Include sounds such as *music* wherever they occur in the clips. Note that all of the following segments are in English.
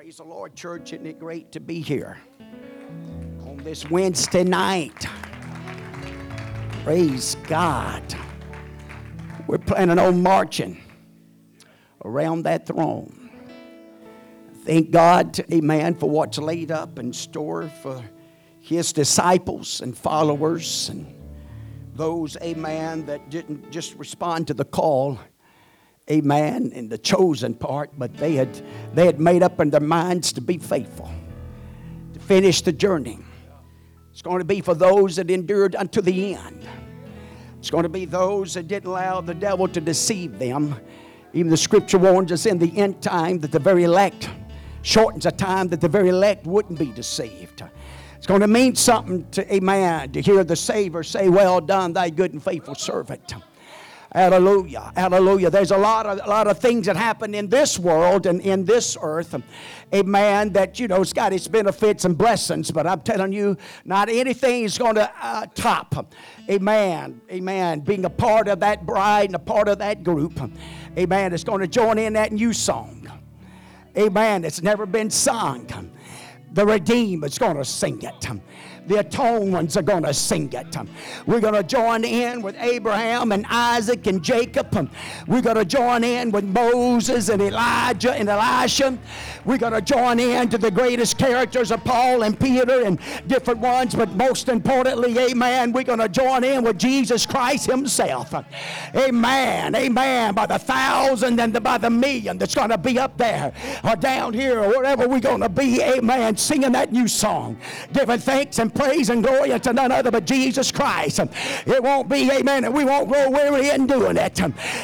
Praise the Lord, church. Isn't it great to be here on this Wednesday night? Praise God. We're planning on marching around that throne. Thank God, amen, for what's laid up in store for his disciples and followers and those, amen, that didn't just respond to the call amen, in the chosen part, but they had, they had made up in their minds to be faithful, to finish the journey. It's going to be for those that endured unto the end. It's going to be those that didn't allow the devil to deceive them. Even the scripture warns us in the end time that the very elect shortens a time that the very elect wouldn't be deceived. It's going to mean something to a man to hear the Savior say, Well done, thy good and faithful servant. Hallelujah. Hallelujah. There's a lot of a lot of things that happen in this world and in this earth. Amen. That you know it's got its benefits and blessings, but I'm telling you, not anything is going to uh, top. Amen. Amen. Being a part of that bride and a part of that group. Amen. It's going to join in that new song. Amen. It's never been sung. The redeemed is going to sing it. The atoned ones are going to sing it. We're going to join in with Abraham and Isaac and Jacob. We're going to join in with Moses and Elijah and Elisha. We're going to join in to the greatest characters of Paul and Peter and different ones, but most importantly, amen, we're going to join in with Jesus Christ Himself. Amen. Amen. By the thousand and by the million that's going to be up there or down here or wherever we're going to be, amen, singing that new song, giving thanks and praise and glory to none other but Jesus Christ. It won't be, amen, and we won't grow weary in doing it.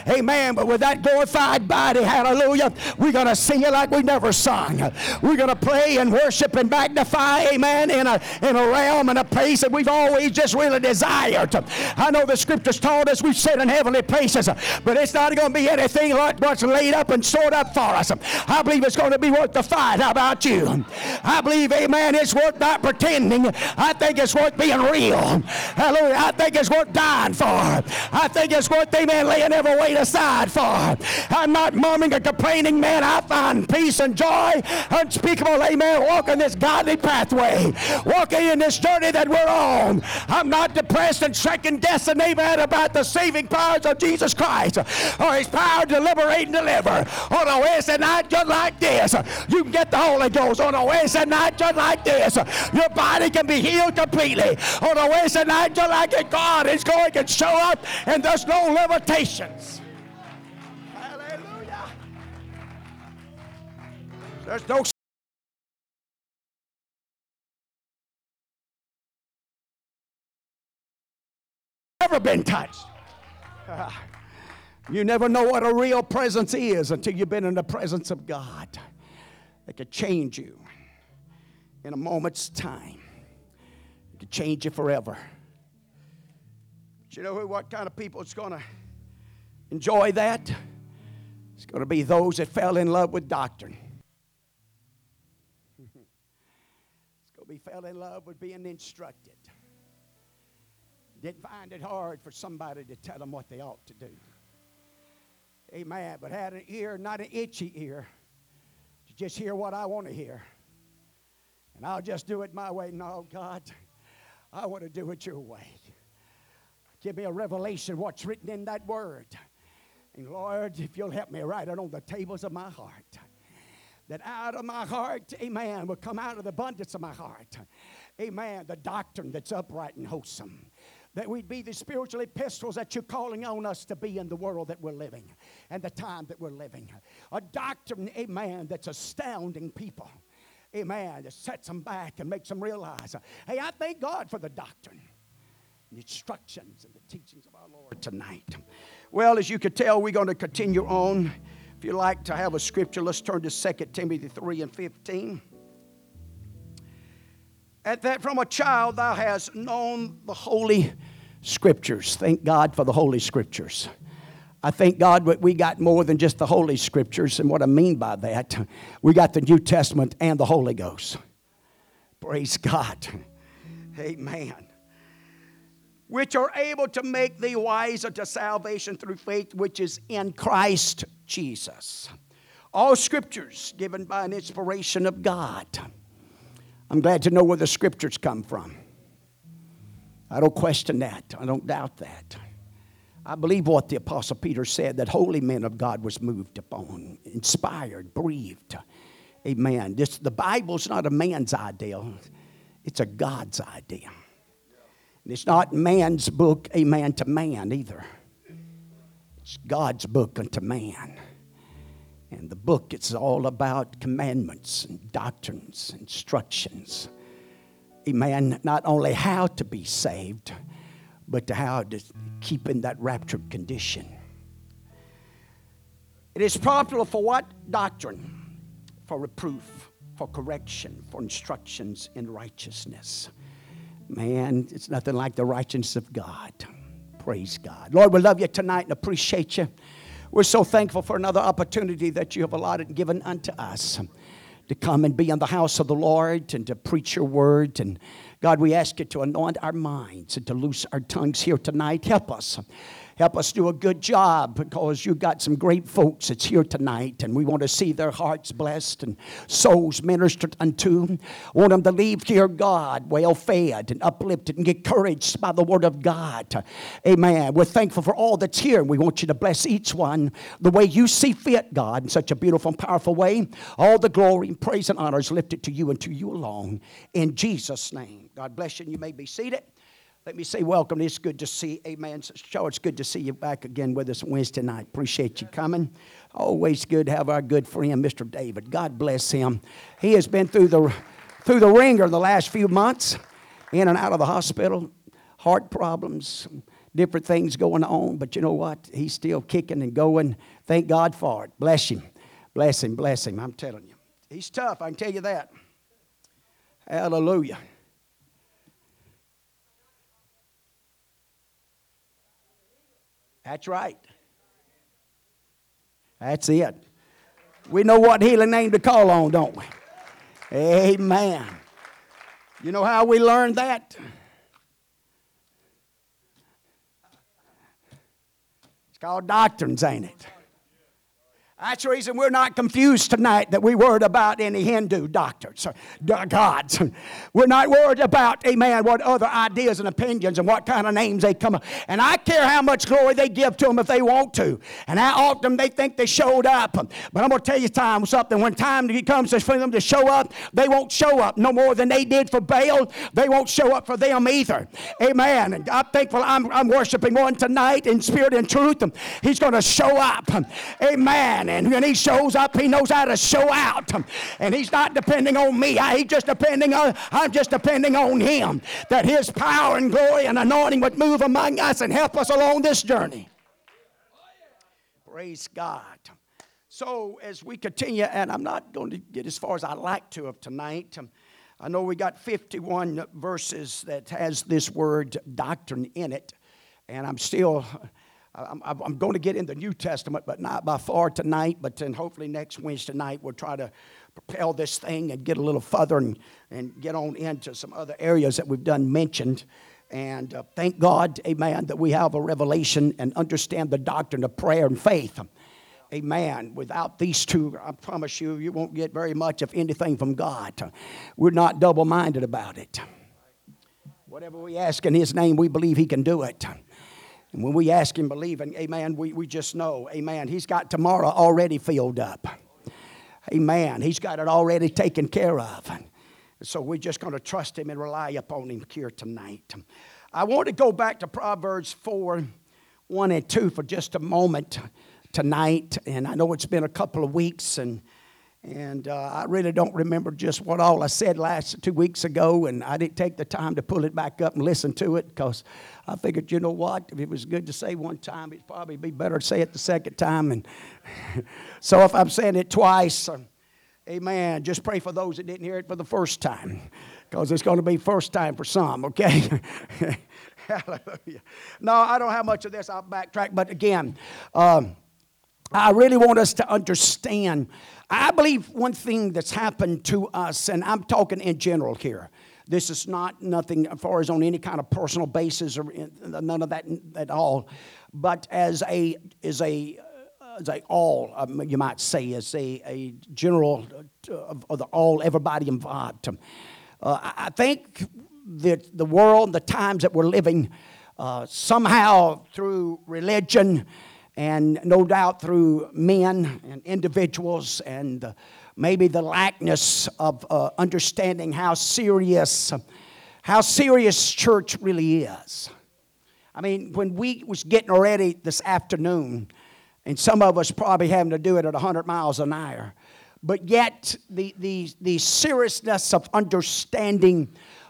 Amen. But with that glorified body, hallelujah, we're going to sing it like we never sung. We're going to pray and worship and magnify, amen, in a, in a realm and a place that we've always just really desired. I know the scriptures taught us we sit in heavenly places, but it's not going to be anything like what's laid up and stored up for us. I believe it's going to be worth the fight. How about you? I believe, amen, it's worth not pretending. I think it's worth being real. Hallelujah. I think it's worth dying for. I think it's worth, amen, laying every weight aside for. I'm not murmuring or complaining, man. I find peace and joy, unspeakable, amen, walking this godly pathway, walking in this journey that we're on. I'm not depressed and second guessing, amen, about the saving powers of Jesus Christ or his power to liberate and deliver. On a Wednesday night just like this, you can get the Holy Ghost. On a Wednesday night just like this, your body can be healed completely. On a Wednesday night, just like it, God is going to show up, and there's no limitations. Hallelujah. There's no ever been touched. *laughs* you never know what a real presence is until you've been in the presence of God. It could change you in a moment's time. Could change you forever. But you know what kind of people is going to enjoy that? It's going to be those that fell in love with doctrine. *laughs* it's going to be fell in love with being instructed. Didn't find it hard for somebody to tell them what they ought to do. Amen. But had an ear, not an itchy ear, to just hear what I want to hear. And I'll just do it my way. No, God, I want to do it your way. Give me a revelation what's written in that word. And Lord, if you'll help me write it on the tables of my heart, that out of my heart, amen, will come out of the abundance of my heart, amen, the doctrine that's upright and wholesome that we'd be the spiritual epistles that you're calling on us to be in the world that we're living and the time that we're living. A doctrine, amen, that's astounding people. Amen. That sets them back and makes them realize, hey, I thank God for the doctrine, the instructions, and the teachings of our Lord tonight. Well, as you could tell, we're going to continue on. If you like to have a scripture, let's turn to 2 Timothy 3 and 15 at that from a child thou hast known the holy scriptures. Thank God for the holy scriptures. I thank God we got more than just the holy scriptures, and what I mean by that, we got the New Testament and the Holy Ghost. Praise God. Amen. Which are able to make thee wise unto salvation through faith which is in Christ Jesus. All scriptures given by an inspiration of God. I'm glad to know where the scriptures come from. I don't question that. I don't doubt that. I believe what the Apostle Peter said that holy men of God was moved upon, inspired, breathed. Amen. This, the Bible's not a man's idea, it's a God's idea. And it's not man's book, amen, to man either. It's God's book unto man. And the book it's all about commandments and doctrines, instructions. Amen. Not only how to be saved, but to how to keep in that raptured condition. It is popular for what doctrine? For reproof, for correction, for instructions in righteousness. Man, it's nothing like the righteousness of God. Praise God. Lord, we love you tonight and appreciate you. We're so thankful for another opportunity that you have allotted and given unto us to come and be in the house of the Lord and to preach your word. And God, we ask you to anoint our minds and to loose our tongues here tonight. Help us Help us do a good job because you've got some great folks that's here tonight, and we want to see their hearts blessed and souls ministered unto. Want them to leave here, God, well fed and uplifted and get encouraged by the Word of God. Amen. We're thankful for all that's here, and we want you to bless each one the way you see fit, God, in such a beautiful and powerful way. All the glory and praise and honor is lifted to you and to you alone. In Jesus' name. God bless you, and you may be seated. Let me say welcome. It's good to see, amen. Show it's good to see you back again with us Wednesday night. Appreciate you coming. Always good to have our good friend, Mr. David. God bless him. He has been through the, through the wringer the last few months, in and out of the hospital, heart problems, different things going on. But you know what? He's still kicking and going. Thank God for it. Bless him. Bless him. Bless him. I'm telling you. He's tough, I can tell you that. Hallelujah. That's right. That's it. We know what healing name to call on, don't we? Amen. You know how we learned that? It's called doctrines, ain't it? That's the reason we're not confused tonight that we worried about any Hindu doctors, or gods. We're not worried about, amen, what other ideas and opinions and what kind of names they come up. And I care how much glory they give to them if they want to, and how often they think they showed up. But I'm going to tell you time something. When time comes for them to show up, they won't show up no more than they did for Baal. They won't show up for them either. Amen. And I'm thankful I'm, I'm worshiping one tonight in spirit and truth. He's going to show up. Amen. And when he shows up, he knows how to show out. And he's not depending on me. He's just depending on, I'm just depending on him. That his power and glory and anointing would move among us and help us along this journey. Praise God. So as we continue, and I'm not going to get as far as I like to of tonight. I know we got 51 verses that has this word doctrine in it, and I'm still I'm, I'm, going to get in the New Testament, but not by far tonight. But then hopefully next Wednesday night we'll try to propel this thing and get a little further and, and get on into some other areas that we've done mentioned. And uh, thank God, amen, that we have a revelation and understand the doctrine of prayer and faith. Amen. Without these two, I promise you, you won't get very much of anything from God. We're not double minded about it. Whatever we ask in His name, we believe He can do it. And when we ask Him, believing, amen, we, we just know, amen, He's got tomorrow already filled up. Amen. He's got it already taken care of. So we're just going to trust Him and rely upon Him here tonight. I want to go back to Proverbs 4 1 and 2 for just a moment tonight. And I know it's been a couple of weeks, and and uh, I really don't remember just what all I said last two weeks ago, and I didn't take the time to pull it back up and listen to it because I figured, you know what, if it was good to say one time, it'd probably be better to say it the second time. And *laughs* so if I'm saying it twice, uh, amen, just pray for those that didn't hear it for the first time because it's going to be first time for some, okay? *laughs* Hallelujah. No, I don't have much of this. I'll backtrack, but again, um, I really want us to understand I believe one thing that's happened to us, and I'm talking in general here. This is not nothing as far as on any kind of personal basis or none of that at all. But as a as a as a all, um, you might say, as a, a general uh, of, of the all, everybody involved. Uh, I think that the world, the times that we're living, uh, somehow through religion and no doubt through men and individuals and uh, maybe the lackness of uh, understanding how serious how serious church really is. I mean when we was getting ready this afternoon and some of us probably having to do it at 100 miles an hour but yet the, the, the seriousness of understanding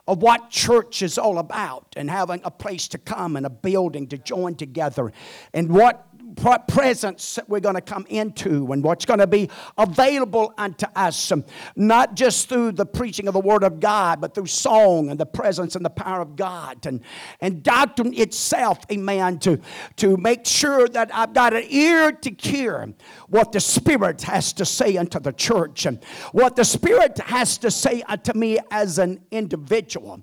of what church is all about and having a place to come and a building to join together and what presence that we're going to come into and what's going to be available unto us, not just through the preaching of the Word of God, but through song and the presence and the power of God and, and doctrine itself, amen, to, to make sure that I've got an ear to hear what the Spirit has to say unto the church and what the Spirit has to say unto me as an individual.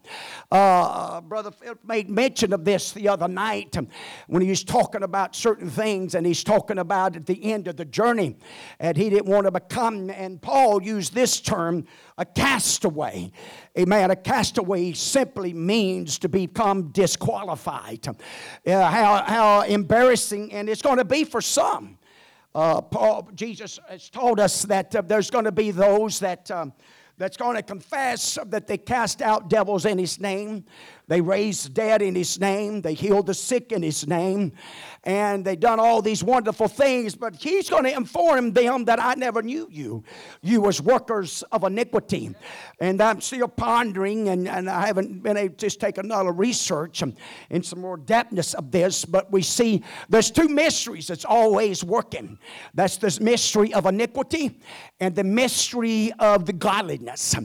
Uh, Brother Phil made mention of this the other night when he was talking about certain things and he's talking about at the end of the journey and he didn't want to become, and Paul used this term, a castaway. Amen. A castaway simply means to become disqualified. Uh, how, how embarrassing, and it's going to be for some. Uh, Paul, Jesus has told us that uh, there's going to be those that. Um, that's going to confess that they cast out devils in his name. They raised dead in his name. They healed the sick in his name. And they done all these wonderful things. But he's going to inform them that I never knew you. You was workers of iniquity. And I'm still pondering, and, and I haven't been able to just take another research and, some more depthness of this. But we see there's two mysteries that's always working. That's this mystery of iniquity and the mystery of the godliness.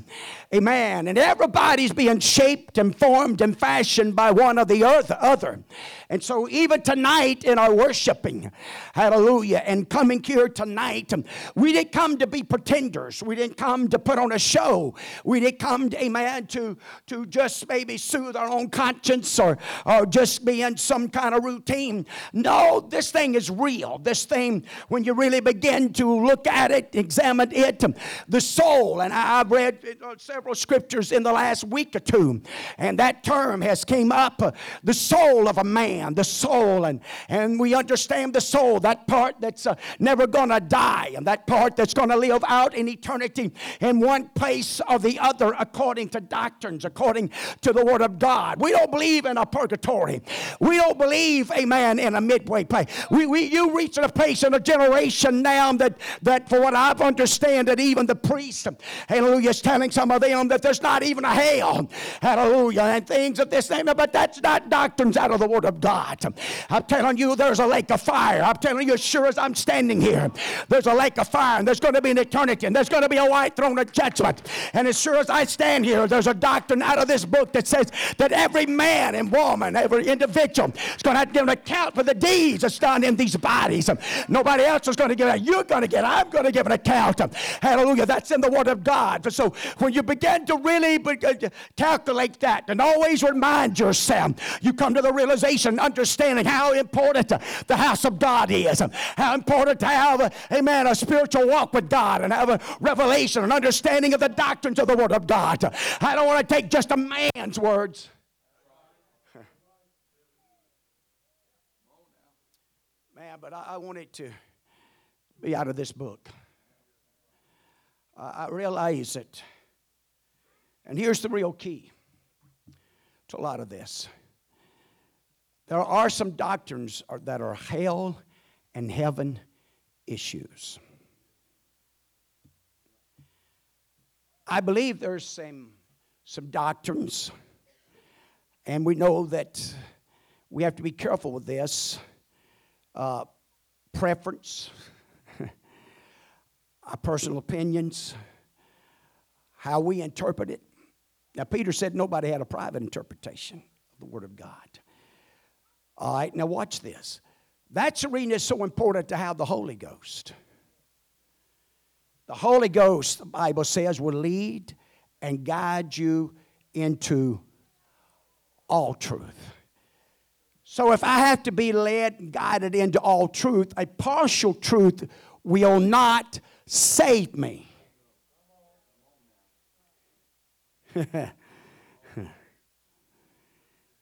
Amen. And everybody's being shaped and formed and fashioned by one or the other. And so, even tonight in our worshiping, hallelujah, and coming here tonight, we didn't come to be pretenders. We didn't come to put on a show. We didn't come, to, amen, to, to just maybe soothe our own conscience or, or just be in some kind of routine. No, this thing is real. This thing, when you really begin to look at it, examine it, the soul, and I've read uh, several scriptures in the last week or two, and that term has came up, uh, the soul of a man, the soul, and, and we understand the soul, that part that's uh, never going to die, and that part that's going to live out in eternity in one place or the other according to doctrines, according to the Word of God. We don't believe in a purgatory. We don't believe, amen, in a midway place. We, we, you reach a place in a generation now that, that for what I've understand, that even the priest, hallelujah, is telling some of them that there's not even a hell, hallelujah, and things of this name, but that's not doctrines out of the Word of God. I'm telling you, there's a lake of fire. I'm telling you, as sure as I'm standing here, there's a lake of fire, and there's going to be an eternity, and there's going to be a white throne of judgment. And as sure as I stand here, there's a doctrine out of this book that says that every man and woman, every individual is going to have to give an account for the deeds that's done in these bodies. Nobody else is going to give it. You're going to get. I'm going to give an account. Hallelujah. That's in the Word of God. So when you begin to really uh, calculate that and always remind yourself, you come to the realization, understanding how important the house of God is, how important to have, amen, a spiritual walk with God and have a revelation and understanding of the doctrines of the Word of God. I don't want to take just a man's words. Man, but I, I want it to be out of this book. I realize it. And here's the real key to a lot of this there are some doctrines that are hell and heaven issues. I believe there's some, some doctrines, and we know that we have to be careful with this. Uh, preference, *laughs* our personal opinions, how we interpret it. Now, Peter said nobody had a private interpretation of the Word of God. All right, now watch this. That's the reason it's so important to have the Holy Ghost. The Holy Ghost, the Bible says, will lead and guide you into all truth. So if I have to be led and guided into all truth, a partial truth will not save me. *laughs*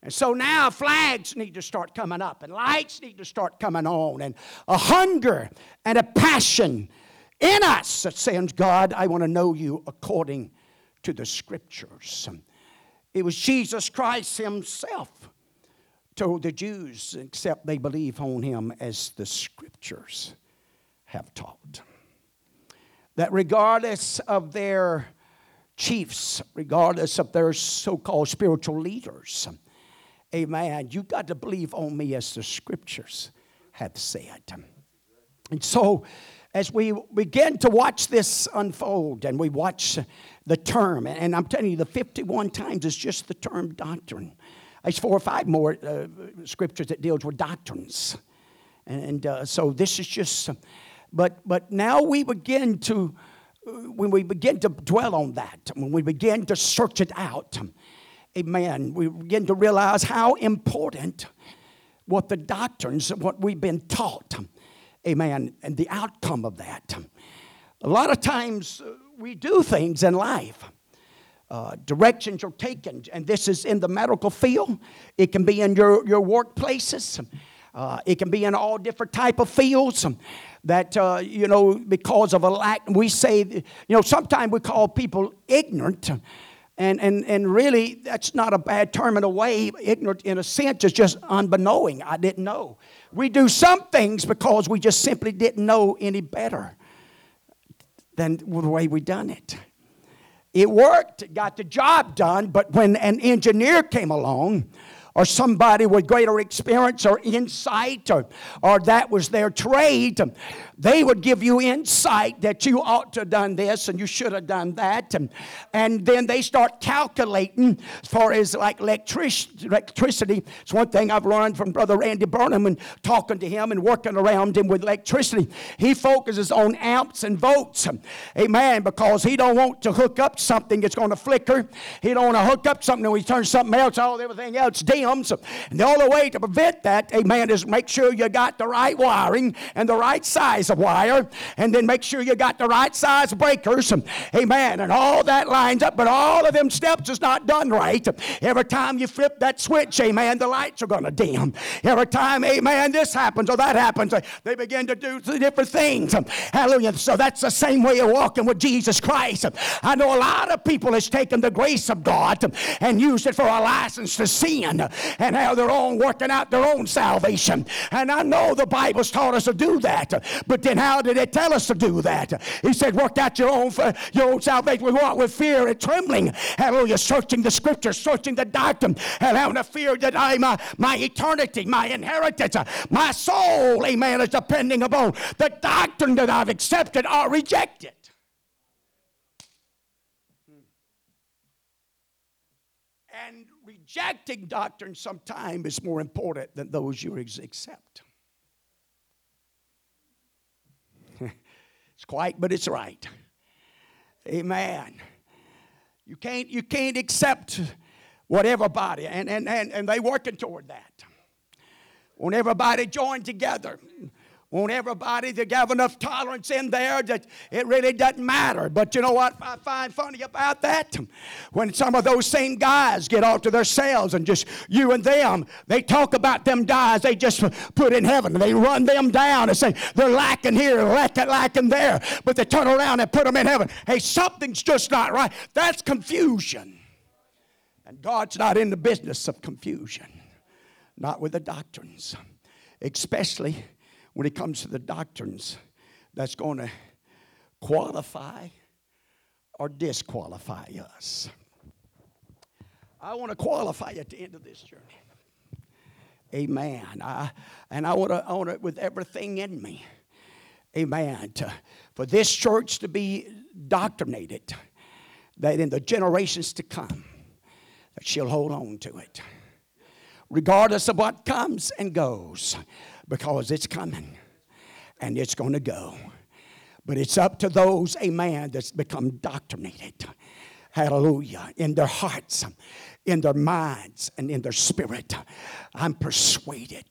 and so now flags need to start coming up, and lights need to start coming on, and a hunger and a passion in us that says, God, I want to know you according to the scriptures. It was Jesus Christ Himself told the Jews, except they believe on Him as the scriptures have taught. That regardless of their chiefs, regardless of their so called spiritual leaders, amen, you've got to believe on me as the scriptures have said. And so, as we begin to watch this unfold and we watch the term, and I'm telling you, the 51 times is just the term doctrine. There's four or five more uh, scriptures that deals with doctrines. And uh, so this is just, but, but now we begin to, uh, when we begin to dwell on that, when we begin to search it out, amen, we begin to realize how important what the doctrines, what we've been taught, Amen. And the outcome of that. A lot of times uh, we do things in life. Uh, directions are taken, and this is in the medical field. It can be in your, your workplaces. Uh, it can be in all different type of fields that uh, you know because of a lack we say you know sometimes we call people ignorant and, and, and really that's not a bad term in a way. Ignorant in a sense is just unbeknowing. I didn't know. We do some things because we just simply didn't know any better than the way we done it. It worked, got the job done, but when an engineer came along, or somebody with greater experience or insight, or, or that was their trade, they would give you insight that you ought to have done this and you should have done that. And, and then they start calculating as far as like electric, electricity. It's one thing I've learned from Brother Randy Burnham and talking to him and working around him with electricity. He focuses on amps and volts. Amen. Because he don't want to hook up something that's going to flicker. He don't want to hook up something when he turns something else, all everything else dims. And the only way to prevent that, amen, is make sure you got the right wiring and the right size size of wire, and then make sure you got the right size breakers. Amen. And all that lines up, but all of them steps is not done right. Every time you flip that switch, amen, the lights are going to dim. Every time, amen, this happens or that happens, they begin to do different things. Hallelujah. So that's the same way of walking with Jesus Christ. I know a lot of people has taken the grace of God and used it for a license to sin and how they're working out their own salvation. And I know the Bible's taught us to do that. But but then how did it tell us to do that? He said, work out your own, uh, your own salvation with what? With fear and trembling. Hallelujah. Searching the scriptures, searching the doctrine, and having a fear that I, my, my eternity, my inheritance, uh, my soul, amen, is depending upon the doctrine that I've accepted or rejected. And rejecting doctrine sometimes is more important than those you accept. Quiet, but it's right. Amen. You can't, you can't accept what everybody, and, and, and, and they working toward that. Want everybody join together. Want everybody to have enough tolerance in there that it really doesn't matter. But you know what I find funny about that? When some of those same guys get off to their cells and just you and them, they talk about them guys they just put in heaven. They run them down and say they're lacking here, lacking, lacking there. But they turn around and put them in heaven. Hey, something's just not right. That's confusion. And God's not in the business of confusion, not with the doctrines, especially when it comes to the doctrines that's going to qualify or disqualify us. I want to qualify at the end of this journey. Amen. I, and I want to own it with everything in me. Amen. To, for this church to be doctrinated, that in the generations to come, that she'll hold on to it. Regardless of what comes and goes because it's coming and it's going to go. But it's up to those, amen, that's become doctrinated. Hallelujah. In their hearts in their minds and in their spirit. I'm persuaded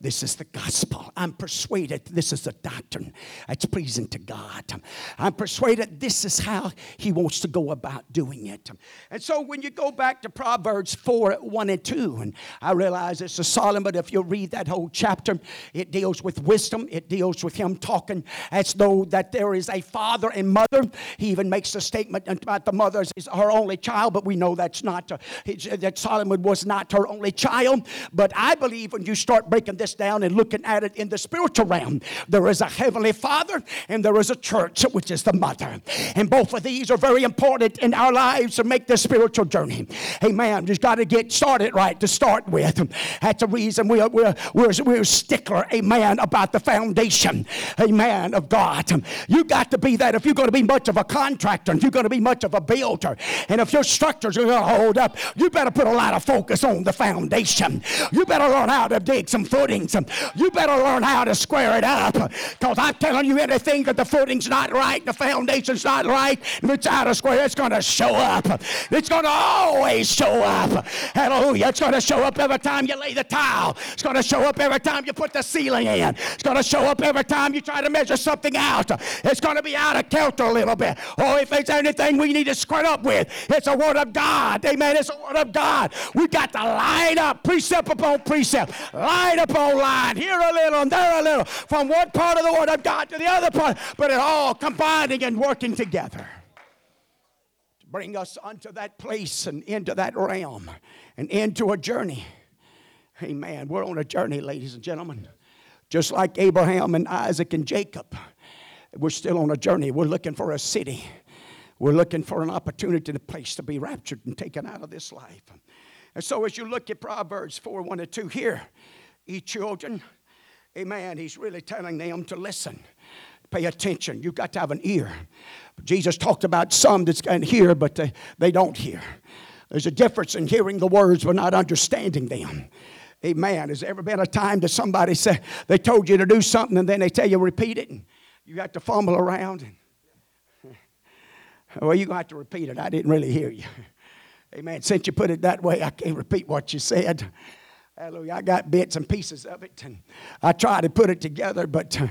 this is the gospel. I'm persuaded this is a doctrine that's pleasing to God. I'm persuaded this is how He wants to go about doing it. And so when you go back to Proverbs 4 1 and 2, and I realize it's a Solomon, but if you read that whole chapter, it deals with wisdom, it deals with him talking as though that there is a father and mother. He even makes a statement about the mother is her only child, but we know that's not, uh, that Solomon was not her only child. But I believe when you start breaking this down and looking at it in the spiritual realm, there is a heavenly father and there is a church, which is the mother. And both of these are very important in our lives to make this spiritual journey. Amen. Just got to get started right to start with. That's the reason we're, we're, we're, we're stickler, amen, about the foundation, amen, of God. You got to be that if you're going to be much of a contractor, if you're going to be much of a builder, and if your structures are going to hold up, you better put a lot of focus on the foundation. You better learn how to dig some footings. You better learn how to square it up. Because I'm telling you, anything that the footing's not right, the foundation's not right, if it's out of square, it's going to show up. It's going to always show up. Hallelujah. It's going to show up every time you lay the tile. It's going to show up every time you put the ceiling in. It's going to show up every time you try to measure something out. It's going to be out of kilter a little bit. Oh, if there's anything we need to square up with, it's a word of God. Amen. It's a word of God. We got to line up precept upon precept, line upon line, here a little and there a little, from one part of the word of God to the other part, but it all combining and working together to bring us unto that place and into that realm and into a journey. Amen. We're on a journey, ladies and gentlemen. Just like Abraham and Isaac and Jacob, we're still on a journey. We're looking for a city. We're looking for an opportunity, a place to be raptured and taken out of this life. And so, as you look at Proverbs 4 1 and 2 here, ye children, amen, he's really telling them to listen, pay attention. You've got to have an ear. Jesus talked about some that can hear, but they, they don't hear. There's a difference in hearing the words but not understanding them. Amen. Has there ever been a time that somebody said they told you to do something and then they tell you repeat it and you got to fumble around? And, *laughs* well, you're going to have to repeat it. I didn't really hear you. Amen. Since you put it that way, I can't repeat what you said. Hallelujah. I got bits and pieces of it, and I tried to put it together, but uh,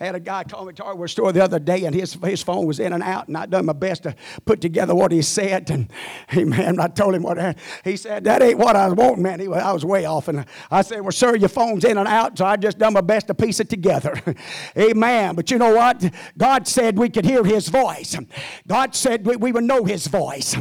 I had a guy call me to our store the other day, and his, his phone was in and out, and I done my best to put together what he said. And *laughs* hey, man, I told him what I, he said. That ain't what I was wanting, man. He, I was way off, and I said, "Well, sir, your phone's in and out, so I just done my best to piece it together." *laughs* Amen. But you know what? God said we could hear His voice. God said we, we would know His voice.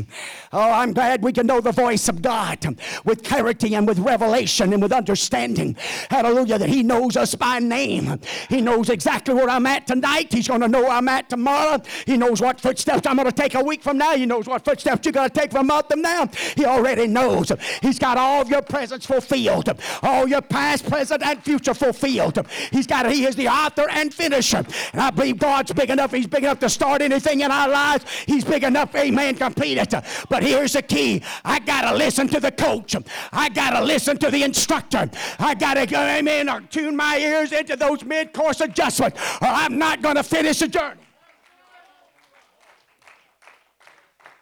Oh, I'm glad we can know the voice of God with clarity and with revelation revelation and with understanding. Hallelujah. That He knows us by name. He knows exactly where I'm at tonight. He's going to know where I'm at tomorrow. He knows what footsteps I'm going to take a week from now. He knows what footsteps you're going to take from a month from now. He already knows. He's got all your presence fulfilled, all your past, present, and future fulfilled. He's got. He is the author and finisher. And I believe God's big enough. He's big enough to start anything in our lives. He's big enough, amen, complete it. But here's the key. I got to listen to the coach. I got to listen to the instructor. I got to, amen, tune my ears into those mid course adjustments, or I'm not going to finish the journey.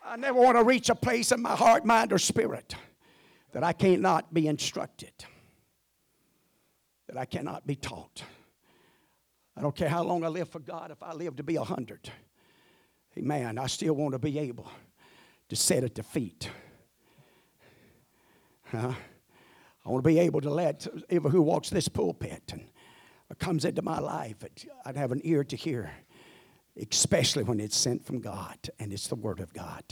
I never want to reach a place in my heart, mind, or spirit that I cannot be instructed, that I cannot be taught. I don't care how long I live for God, if I live to be a hundred, amen, I still want to be able to sit at the feet. Huh? I want to be able to let everyone who walks this pulpit and comes into my life, I'd have an ear to hear, especially when it's sent from God and it's the Word of God.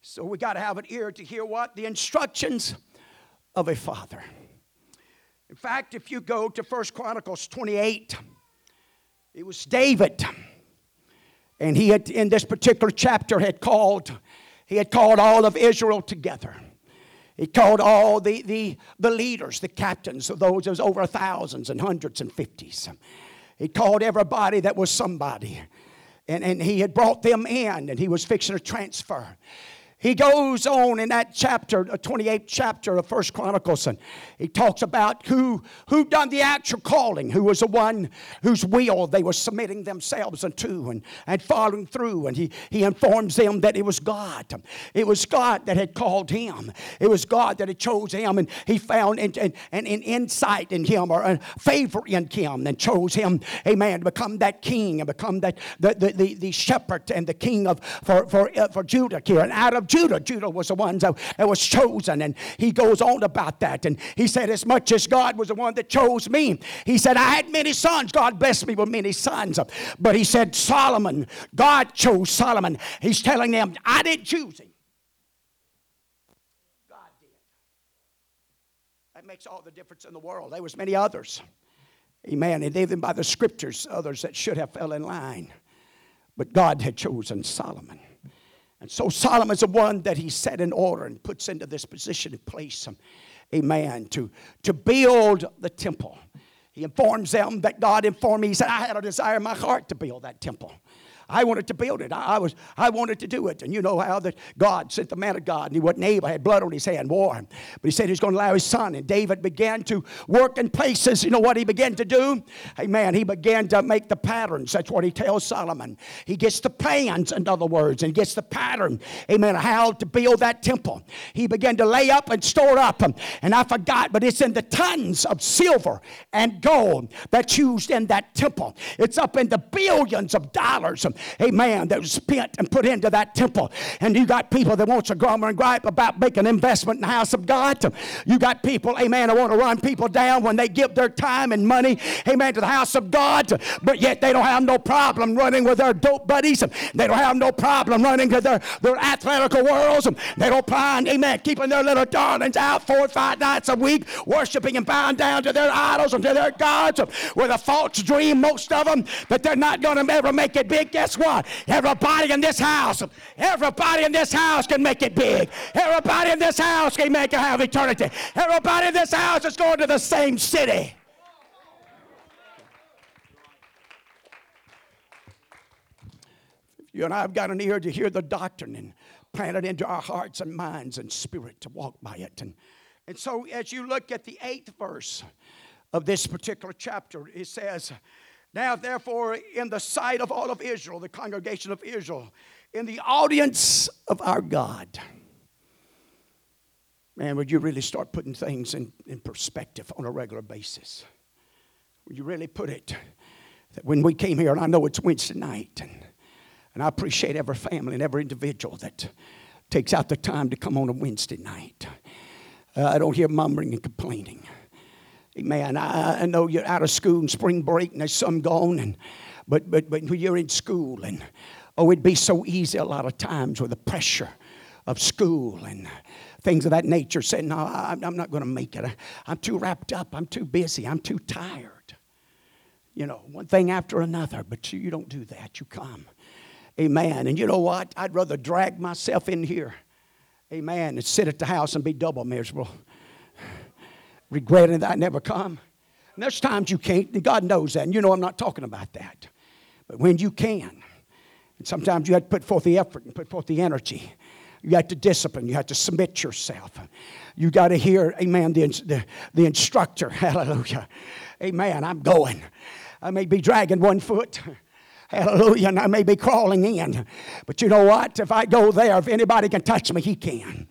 So we got to have an ear to hear what? The instructions of a father. In fact, if you go to First Chronicles 28, it was David. And he had, in this particular chapter, had called, he had called all of Israel together. He called all the, the, the leaders, the captains of those, was over thousands and hundreds and fifties. He called everybody that was somebody. And, and he had brought them in and he was fixing a transfer. He goes on in that chapter, the 28th chapter of First Chronicles, and he talks about who, who done the actual calling, who was the one whose will they were submitting themselves unto and, and following through. And he, he informs them that it was God. It was God that had called him. It was God that had chose him, and he found an, an, an insight in him or a favor in him and chose him, amen, to become that king and become that the, the, the, the shepherd and the king of for, for, uh, for Judah here. And out of Judah. Judah was the one that, was chosen. And he goes on about that. And he said, As much as God was the one that chose me, he said, I had many sons. God blessed me with many sons. But he said, Solomon, God chose Solomon. He's telling them, I didn't choose him. God did. That makes all the difference in the world. There was many others. Amen. And even by the scriptures, others that should have fell in line. But God had chosen Solomon. And so Solomon's the one that he set in order and puts into this position and place him, amen, to, to build the temple. He informs them that God informed me, he said, I had a desire in my heart to build that temple. I wanted to build it. I, I, was, I wanted to do it. And you know how that God sent the man of God, and he wasn't able, had blood on his hand, war. But he said he's going to allow his son. And David began to work in places. You know what he began to do? Amen. He began to make the patterns. That's what he tells Solomon. He gets the plans, in other words, and gets the pattern, amen, how to build that temple. He began to lay up and store up. And I forgot, but it's in the tons of silver and gold that's used in that temple. It's up in the billions of dollars amen, that was spent and put into that temple. And you got people that want to grumble and gripe about making an investment in the house of God. You got people, amen, that want to run people down when they give their time and money, amen, to the house of God, but yet they don't have no problem running with their dope buddies. They don't have no problem running to their, their athletical worlds. They don't mind, amen, keeping their little darlings out four or five nights a week, worshiping and bowing down to their idols and to their gods with a false dream, most of them, that they're not going to ever make it big. Guess what? Everybody in this house, everybody in this house can make it big. Everybody in this house can make it have eternity. Everybody in this house is going to the same city. You and I have got an ear to hear the doctrine and plant it into our hearts and minds and spirit to walk by it. And, and so, as you look at the eighth verse of this particular chapter, it says, now, therefore, in the sight of all of Israel, the congregation of Israel, in the audience of our God, man, would you really start putting things in, in perspective on a regular basis? Would you really put it that when we came here, and I know it's Wednesday night, and, and I appreciate every family and every individual that takes out the time to come on a Wednesday night. Uh, I don't hear mumbling and complaining. Amen. I, I know you're out of school and spring break and there's some gone, and, but, but, but when you're in school, and oh, it'd be so easy a lot of times with the pressure of school and things of that nature saying, No, I'm, not going to make it. I'm too wrapped up. I'm too busy. I'm too tired. You know, one thing after another, but you, you don't do that. You come. Amen. And you know what? I'd rather drag myself in here. Amen. And sit at the house and be double miserable regretting that I never come. And there's times you can't, and God knows that, and you know I'm not talking about that. But when you can, and sometimes you have to put forth the effort and put forth the energy. You have to discipline. You have to submit yourself. You got to hear, amen, the, the, the instructor. *laughs* Hallelujah. Amen. I'm going. I may be dragging one foot. *laughs* Hallelujah. And I may be crawling in. But you know what? If I go there, if anybody can touch me, he can.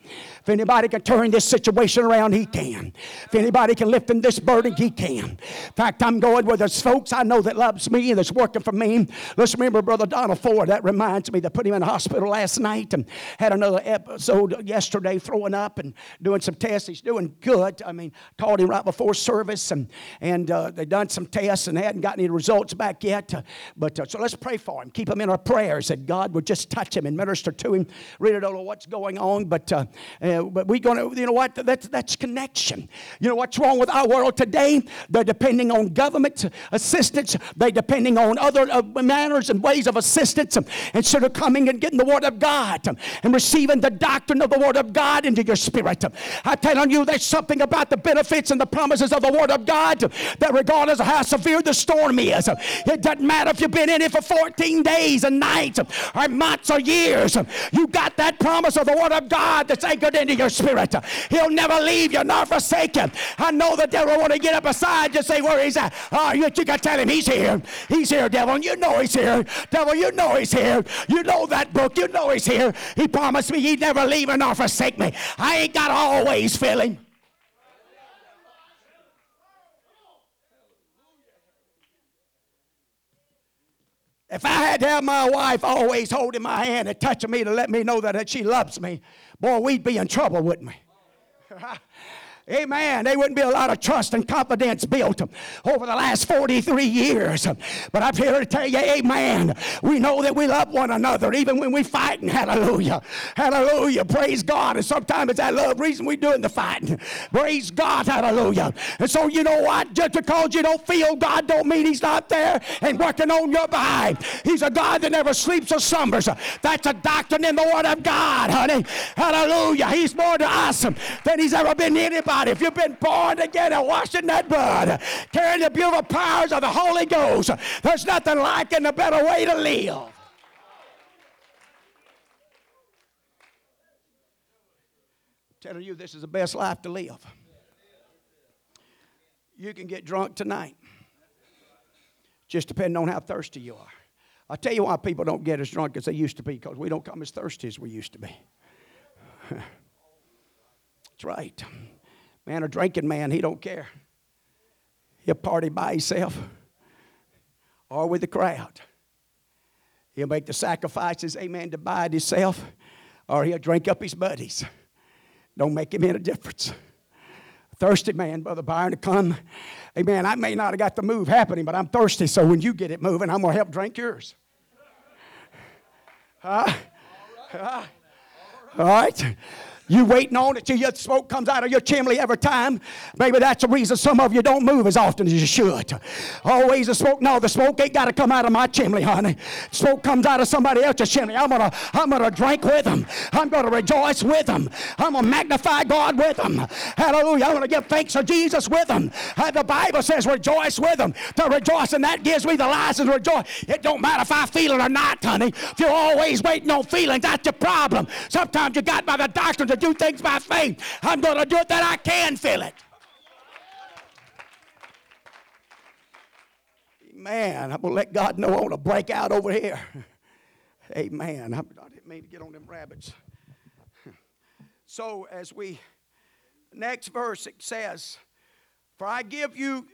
If anybody can turn this situation around, he can. If anybody can lift in this burden, he can. In fact, I'm going where there's folks I know that loves me and that's working for me. Let's remember Brother Donald Ford. That reminds me. They put him in the hospital last night and had another episode yesterday throwing up and doing some tests. He's doing good. I mean, called him right before service and, and uh, they done some tests and they hadn't gotten any results back yet. But uh, so let's pray for him. Keep him in our prayers that God would just touch him and minister to him. Really don't know what's going on, but uh, uh, but we're going to, you know what? That's, that's connection. You know what's wrong with our world today? They're depending on government assistance. They're depending on other uh, manners and ways of assistance instead of coming and getting the Word of God and receiving the doctrine of the Word of God into your spirit. I'm telling you, there's something about the benefits and the promises of the Word of God that regardless of how severe the storm is, it doesn't matter if you've been in it for 14 days and nights or months or years, you got that promise of the Word of God that's anchored into your spirit. He'll never leave you nor forsake you. I know the devil want to get up beside you and say where he's at. Oh, you, you got tell him he's here. He's here, devil. You know he's here. Devil, you know he's here. You know that book. You know he's here. He promised me he'd never leave me nor forsake me. I ain't got always feel him. If I had to have my wife always holding my hand and touching me to let me know that she loves me, boy, we'd be in trouble, wouldn't we? *laughs* Amen. There wouldn't be a lot of trust and confidence built over the last 43 years. But I'm here to tell you, amen. We know that we love one another even when we fighting. Hallelujah. Hallelujah. Praise God. And sometimes it's that love reason we're doing the fighting. Praise God. Hallelujah. And so you know what? Just because you don't feel God don't mean He's not there and working on your behind. He's a God that never sleeps or slumbers. That's a doctrine in the Word of God, honey. Hallelujah. He's more to us than He's ever been to anybody if you've been born again and washed in that blood, carrying the beautiful powers of the Holy Ghost, there's nothing like and a better way to live. telling you this is the best life to live. You can get drunk tonight, just depending on how thirsty you are. I'll tell you why people don't get as drunk as they used to be, because we don't come as thirsty as we used to be. *laughs* That's right. Man, a drinking man, he don't care. He'll party by himself or with the crowd. He'll make the sacrifices, amen, to buy himself, or he'll drink up his buddies. Don't make him any difference. Thirsty man, Brother Byron, to come. Amen. I may not have got the move happening, but I'm thirsty, so when you get it moving, I'm going to help drink yours. Huh? Huh? All right? You waiting on it till your smoke comes out of your chimney every time. Maybe that's the reason some of you don't move as often as you should. Always the smoke. No, the smoke ain't got to come out of my chimney, honey. Smoke comes out of somebody else's chimney. I'm gonna, I'm gonna drink with them. I'm gonna rejoice with them. I'm gonna magnify God with them. Hallelujah. I'm gonna give thanks to Jesus with them. Uh, the Bible says rejoice with them. To rejoice, and that gives me the license to rejoice. It don't matter if I feel it or not, honey. If you're always waiting on feelings, that's your problem. Sometimes you got by the doctrine do things by faith. I'm going to do it that I can feel it. Man, I'm going to let God know I want to break out over here. Amen. I didn't mean to get on them rabbits. So, as we, next verse, it says, For I give you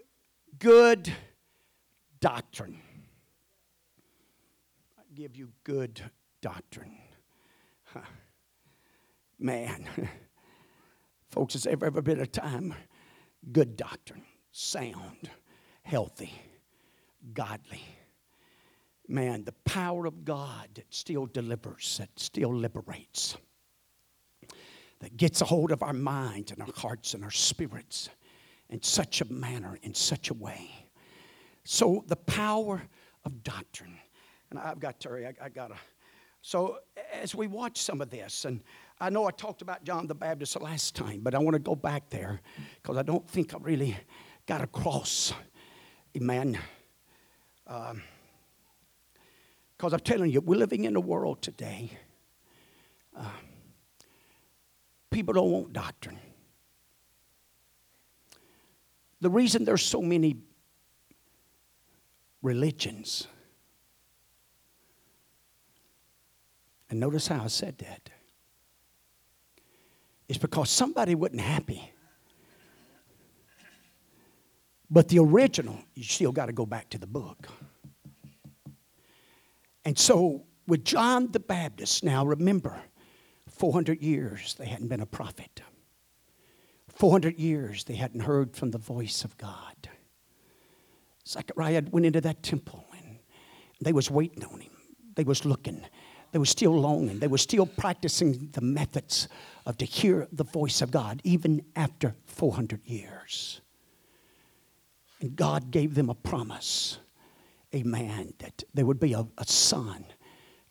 good doctrine. I give you good doctrine. Huh man. *laughs* Folks, has ever, ever been a time good doctrine, sound, healthy, godly. Man, the power of God that still delivers, that still liberates, that gets a hold of our minds and our hearts and our spirits in such a manner, in such a way. So, the power of doctrine. And I've got Terry, I, I got to. So, as we watch some of this, and I know I talked about John the Baptist the last time, but I want to go back there because I don't think I really got across. Amen. Because um, I'm telling you, we're living in a world today. Uh, people don't want doctrine. The reason there's so many religions, and notice how I said that is because somebody wasn't happy. But the original, you still got to go back to the book. And so, with John the Baptist, now remember, 400 years they hadn't been a prophet. 400 years they hadn't heard from the voice of God. Zechariah went into that temple and they was waiting on him. They was looking. They were still longing. They were still practicing the methods of to hear the voice of God, even after 400 years. And God gave them a promise, a man that there would be a, a son.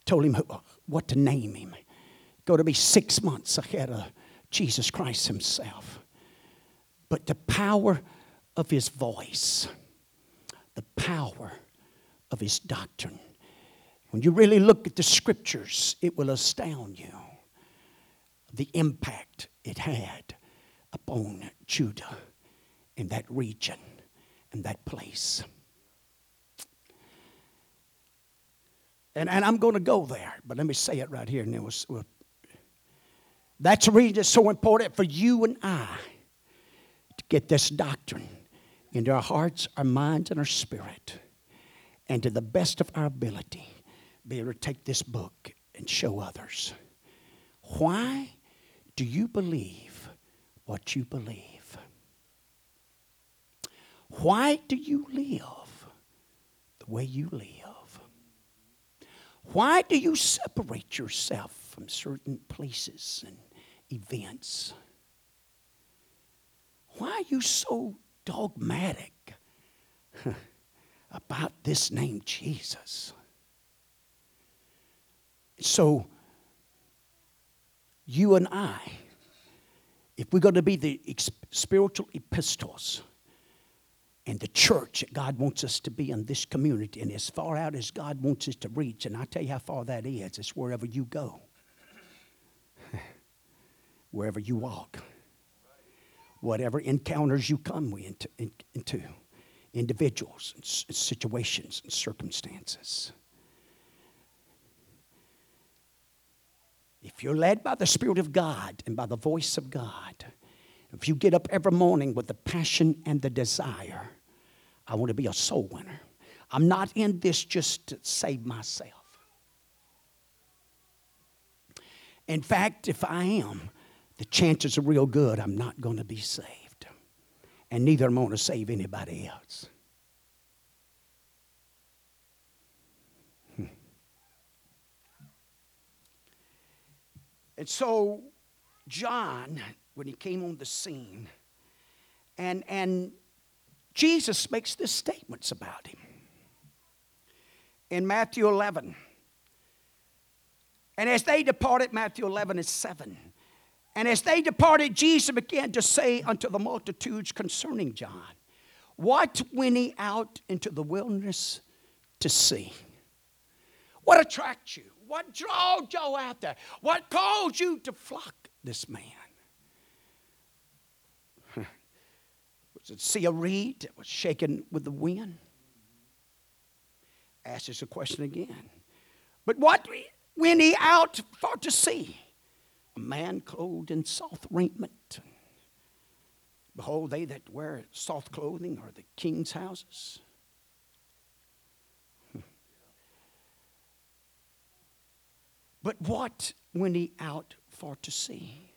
Told him uh, what to name him. Going to be six months ahead of Jesus Christ himself. But the power of his voice, the power of his doctrine, when you really look at the scriptures, it will astound you the impact it had upon Judah in that region and that place. And, and I'm going to go there, but let me say it right here. And it was, well, that's the reason it's so important for you and I to get this doctrine into our hearts, our minds, and our spirit, and to the best of our ability be able to take this book and show others. Why do you believe what you believe? Why do you live the way you live? Why do you separate yourself from certain places and events? Why are you so dogmatic *laughs* about this name Jesus? So, you and I, if we're going to be the spiritual epistles and the church that God wants us to be in this community, and as far out as God wants us to reach, and I tell you how far that is, it's wherever you go, *laughs* wherever you walk, whatever encounters you come into, into individuals, situations, and circumstances. If you're led by the Spirit of God and by the voice of God, if you get up every morning with the passion and the desire, I want to be a soul winner. I'm not in this just to save myself. In fact, if I am, the chances are real good I'm not going to be saved. And neither am I going to save anybody else. And so, John, when he came on the scene, and, and Jesus makes this statements about him. In Matthew 11, and as they departed, Matthew 11 is 7. And as they departed, Jesus began to say unto the multitudes concerning John, What went he out into the wilderness to see? What attracts you? What drawed you out there? What caused you to flock this man? *laughs* Was it see a reed that was shaken with the wind? Ask us a question again. But what went he out for to see? A man clothed in soft raiment. Behold, they that wear soft clothing are the king's houses. But what went he out for to see?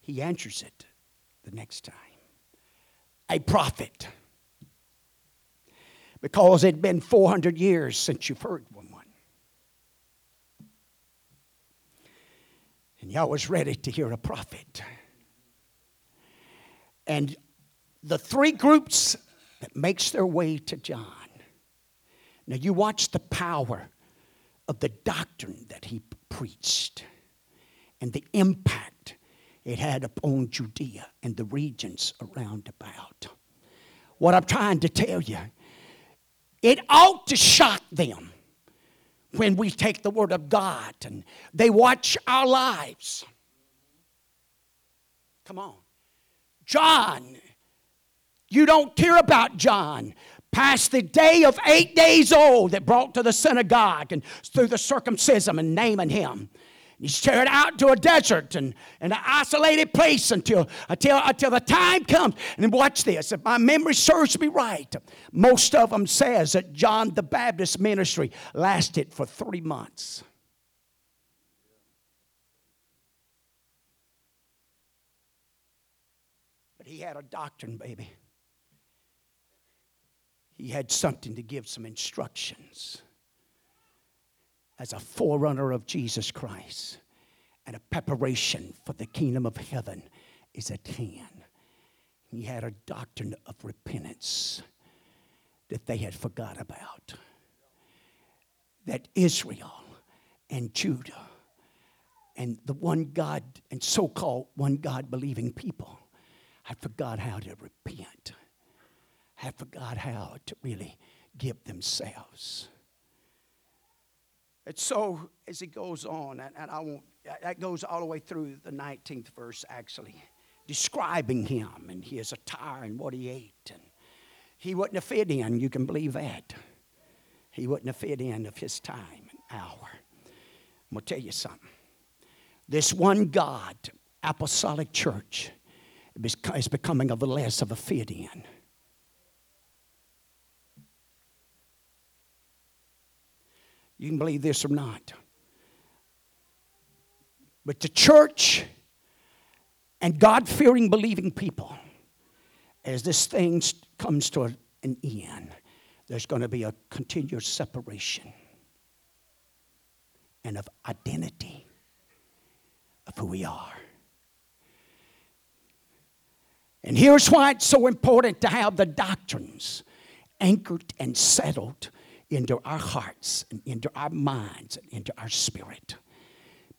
He answers it the next time. A prophet. Because it had been 400 years since you've heard one. And y'all was ready to hear a prophet. And the three groups that makes their way to John. Now you watch the power of the doctrine that he preached and the impact it had upon Judea and the regions around about. What I'm trying to tell you, it ought to shock them when we take the Word of God and they watch our lives. Come on. John, you don't care about John past the day of eight days old that brought to the synagogue and through the circumcision and naming him. He's carried out to a desert and, and an isolated place until, until, until the time comes. And watch this. If my memory serves me right, most of them says that John the Baptist ministry lasted for three months. But he had a doctrine, baby he had something to give some instructions. as a forerunner of Jesus Christ and a preparation for the kingdom of heaven is at hand. He had a doctrine of repentance that they had forgot about. That Israel and Judah and the one God and so called one God believing people had forgot how to repent, had forgot how to really give themselves. And so, as it goes on, and, and I won't, uh, that goes all the way through the 19th verse actually, describing him and his attire and what he ate. And he wouldn't have fit in, you can believe that. He wouldn't have fit in of his time and hour. I'm going to tell you something. This one God apostolic church is becoming little less of a fit in. You can believe this or not. But the church and God fearing, believing people, as this thing comes to an end, there's going to be a continuous separation and of identity of who we are. And here's why it's so important to have the doctrines anchored and settled into our hearts and into our minds and into our spirit.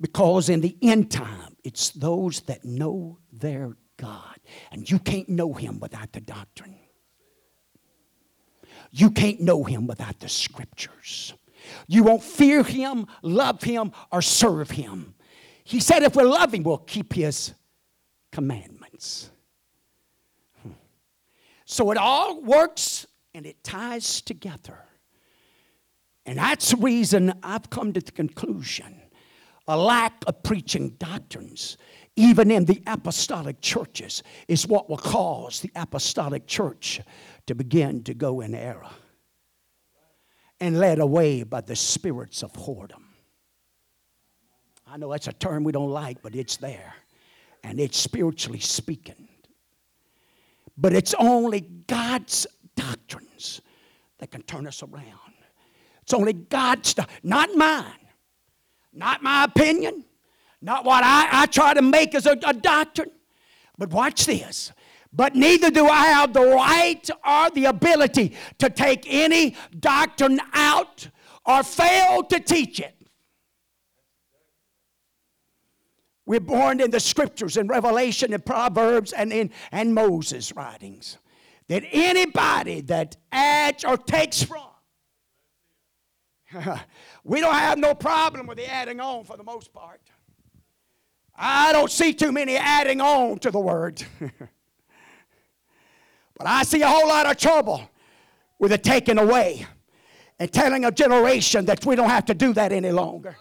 Because in the end time, it's those that know their God. And you can't know Him without the doctrine. You can't know Him without the scriptures. You won't fear Him, love Him, or serve Him. He said, if we love Him, we'll keep His commandments. Hmm. So it all works and it ties together. And that's the reason I've come to the conclusion a lack of preaching doctrines, even in the apostolic churches, is what will cause the apostolic church to begin to go in error and led away by the spirits of whoredom. I know that's a term we don't like, but it's there. And it's spiritually speaking. But it's only God's doctrines that can turn us around. It's only God's, stuff, not mine, not my opinion, not what I, I try to make as a, a doctrine. But watch this. But neither do I have the right or the ability to take any doctrine out or fail to teach it. We're born in the scriptures in Revelation and Proverbs and in and Moses' writings. That anybody that adds or takes from *laughs* we don't have no problem with the adding on for the most part. I don't see too many adding on to the word. *laughs* but I see a whole lot of trouble with the taking away and telling a generation that we don't have to do that any longer.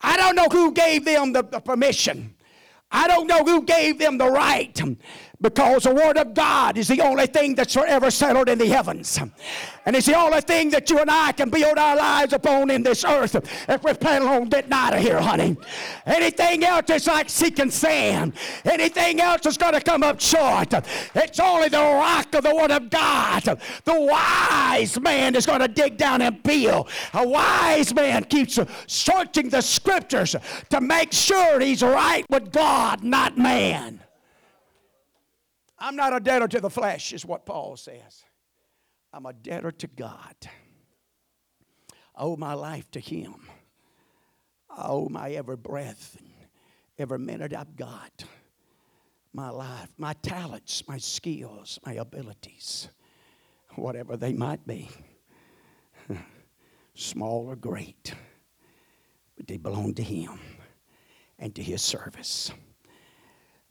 I don't know who gave them the, the permission. I don't know who gave them the right because the Word of God is the only thing that's forever settled in the heavens. And it's the only thing that you and I can build our lives upon in this earth if we're planning on getting out of here, honey. Anything else is like seeking sand. Anything else is going to come up short. It's only the rock of the Word of God. The wise man is going to dig down and build. A wise man keeps searching the scriptures to make sure he's right with God, not man. I'm not a debtor to the flesh, is what Paul says. I'm a debtor to God. I owe my life to Him. I owe my every breath every minute I've got. My life, my talents, my skills, my abilities, whatever they might be, *laughs* small or great, but they belong to Him and to His service.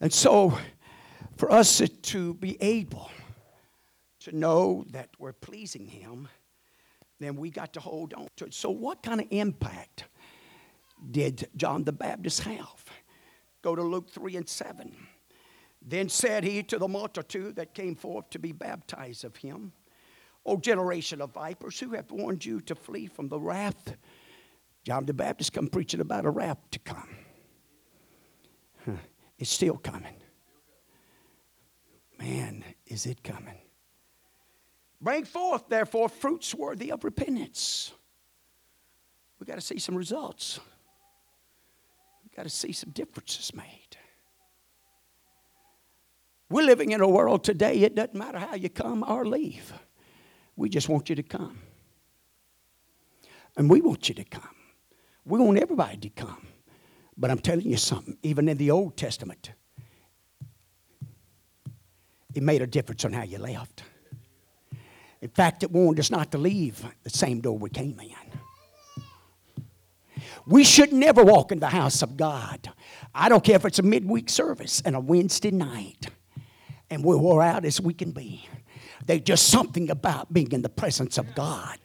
And so, for us to be able to know that we're pleasing Him, then we got to hold on to it. So, what kind of impact did John the Baptist have? Go to Luke 3 and 7. Then said he to the multitude that came forth to be baptized of him, O generation of vipers, who have warned you to flee from the wrath? John the Baptist come preaching about a wrath to come. Huh. It's still coming. Man, is it coming. Bring forth, therefore, fruits worthy of repentance. we got to see some results. we got to see some differences made. We're living in a world today, it doesn't matter how you come or leave. We just want you to come. And we want you to come. We want everybody to come. But I'm telling you something, even in the Old Testament, it made a difference on how you left. In fact, it warned us not to leave the same door we came in. We should never walk in the house of God. I don't care if it's a midweek service and a Wednesday night, and we're wore out as we can be. There's just something about being in the presence of God.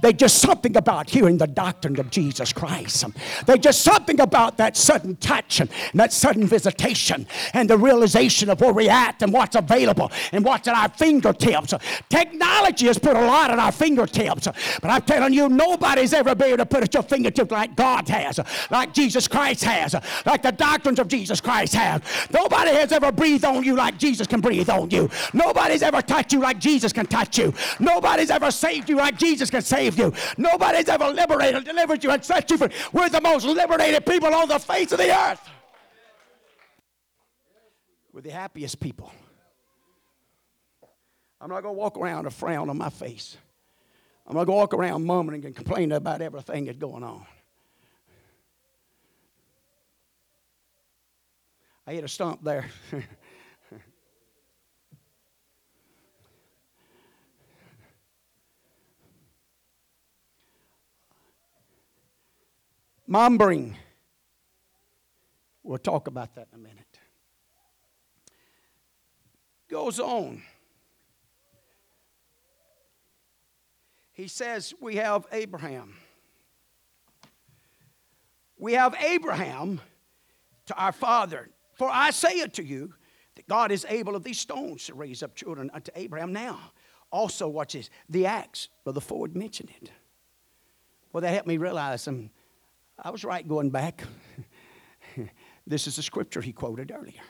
There's just something about hearing the doctrine of Jesus Christ. There's just something about that sudden touch and that sudden visitation and the realization of where we're at and what's available and what's at our fingertips. Technology has put a lot at our fingertips, but I'm telling you, nobody's ever been able to put at your fingertips like God has, like Jesus Christ has, like the doctrines of Jesus Christ have. Nobody has ever breathed on you like Jesus can breathe on you. Nobody's ever touched you like Jesus can touch you. Nobody's ever saved you like Jesus can save you. Nobody's ever liberated, delivered you, and set you free. We're the most liberated people on the face of the earth. We're the happiest people. I'm not going to walk around a frown on my face. I'm not going to walk around mumbling and complaining about everything that's going on. I hit a stump there. *laughs* Mumbling. We'll talk about that in a minute. Goes on. He says, We have Abraham. We have Abraham to our father. For I say unto you that God is able of these stones to raise up children unto Abraham now. Also, watch this the axe, Brother Ford mentioned it. Well, that helped me realize some I was right going back. *laughs* this is the scripture he quoted earlier.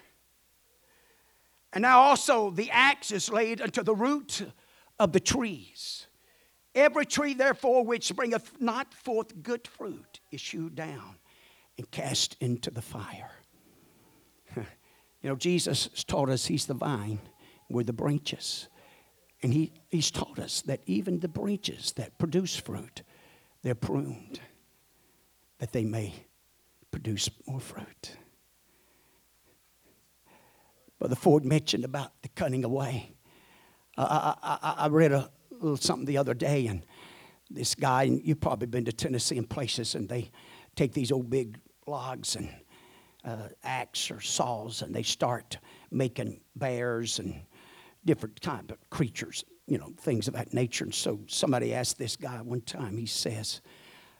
And now also the axe is laid unto the root of the trees. Every tree, therefore, which bringeth not forth good fruit is hewed down and cast into the fire. *laughs* you know, Jesus taught us he's the vine, we're the branches. And he, he's taught us that even the branches that produce fruit, they're pruned that they may produce more fruit. Brother Ford mentioned about the cutting away. I, I, I read a little something the other day, and this guy, and you've probably been to Tennessee and places, and they take these old big logs and uh, axe or saws, and they start making bears and different kind of creatures, you know, things of that nature. And so somebody asked this guy one time, he says,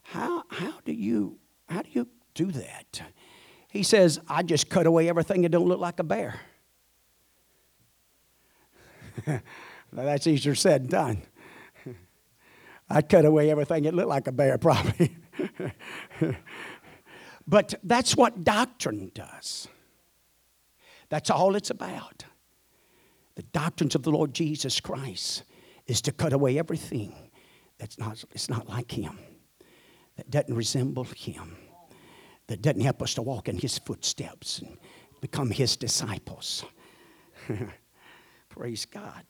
how, how do you how do you do that? He says, I just cut away everything that don't look like a bear. *laughs* that's easier said than done. *laughs* I cut away everything that looked like a bear, *laughs* probably. but that's what doctrine does. That's all it's about. The doctrines of the Lord Jesus Christ is to cut away everything that's not, it's not like Him that doesn't resemble Him, that doesn't help us to walk in His footsteps and become His disciples. *laughs* Praise God.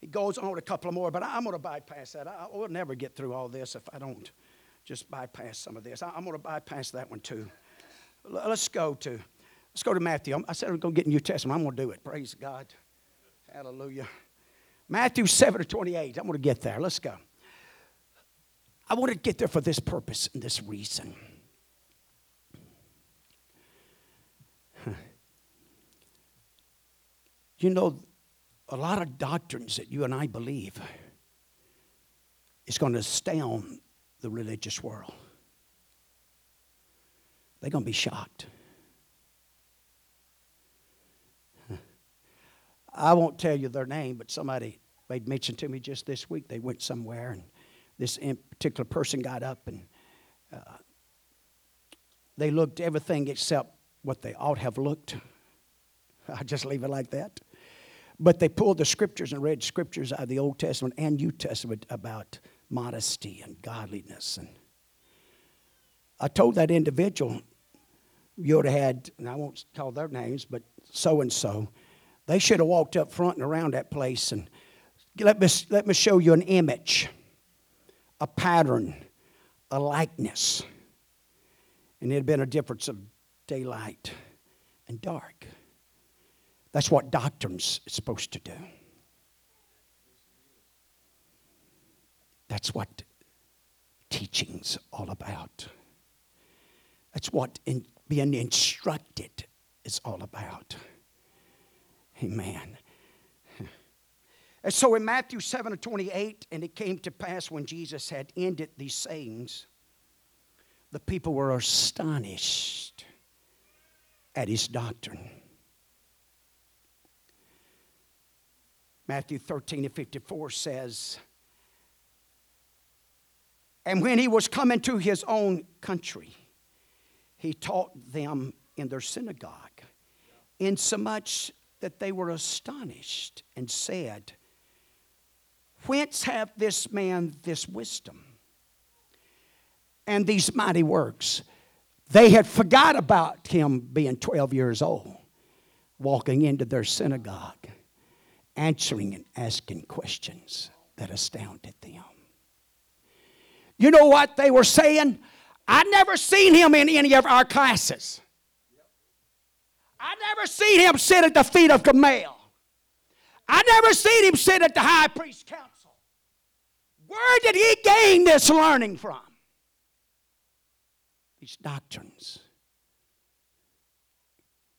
He goes on a couple more, but I'm going to bypass that. I will never get through all this if I don't just bypass some of this. I'm going to bypass that one too. Let's go to let's go to Matthew. I said I'm going to get New Testament. I'm going to do it. Praise God. Hallelujah. Matthew 7 to 28. I'm going to get there. Let's go. I want to get there for this purpose and this reason. You know, a lot of doctrines that you and I believe is going to astound the religious world. They're going to be shocked. I won't tell you their name, but somebody made mention to me just this week. They went somewhere and this particular person got up and uh, they looked everything except what they ought have looked. *laughs* I just leave it like that. But they pulled the scriptures and read scriptures out of the Old Testament and New Testament about modesty and godliness. And I told that individual, you would have had, and I won't call their names, but so and so, they should have walked up front and around that place and let me, let me show you an image, a pattern, a likeness. And it had been a difference of daylight and dark. That's what doctrine's is supposed to do. That's what teaching's all about. That's what in, being instructed is all about. Amen. And so in Matthew 7 and 28, and it came to pass when Jesus had ended these sayings, the people were astonished at his doctrine. Matthew 13 and 54 says, And when he was coming to his own country, he taught them in their synagogue, insomuch that they were astonished and said, Whence hath this man this wisdom and these mighty works? They had forgot about him being 12 years old, walking into their synagogue, answering and asking questions that astounded them. You know what they were saying? I never seen him in any of our classes. I never seen him sit at the feet of Gamaliel. I never seen him sit at the high priest council. Where did he gain this learning from? These doctrines.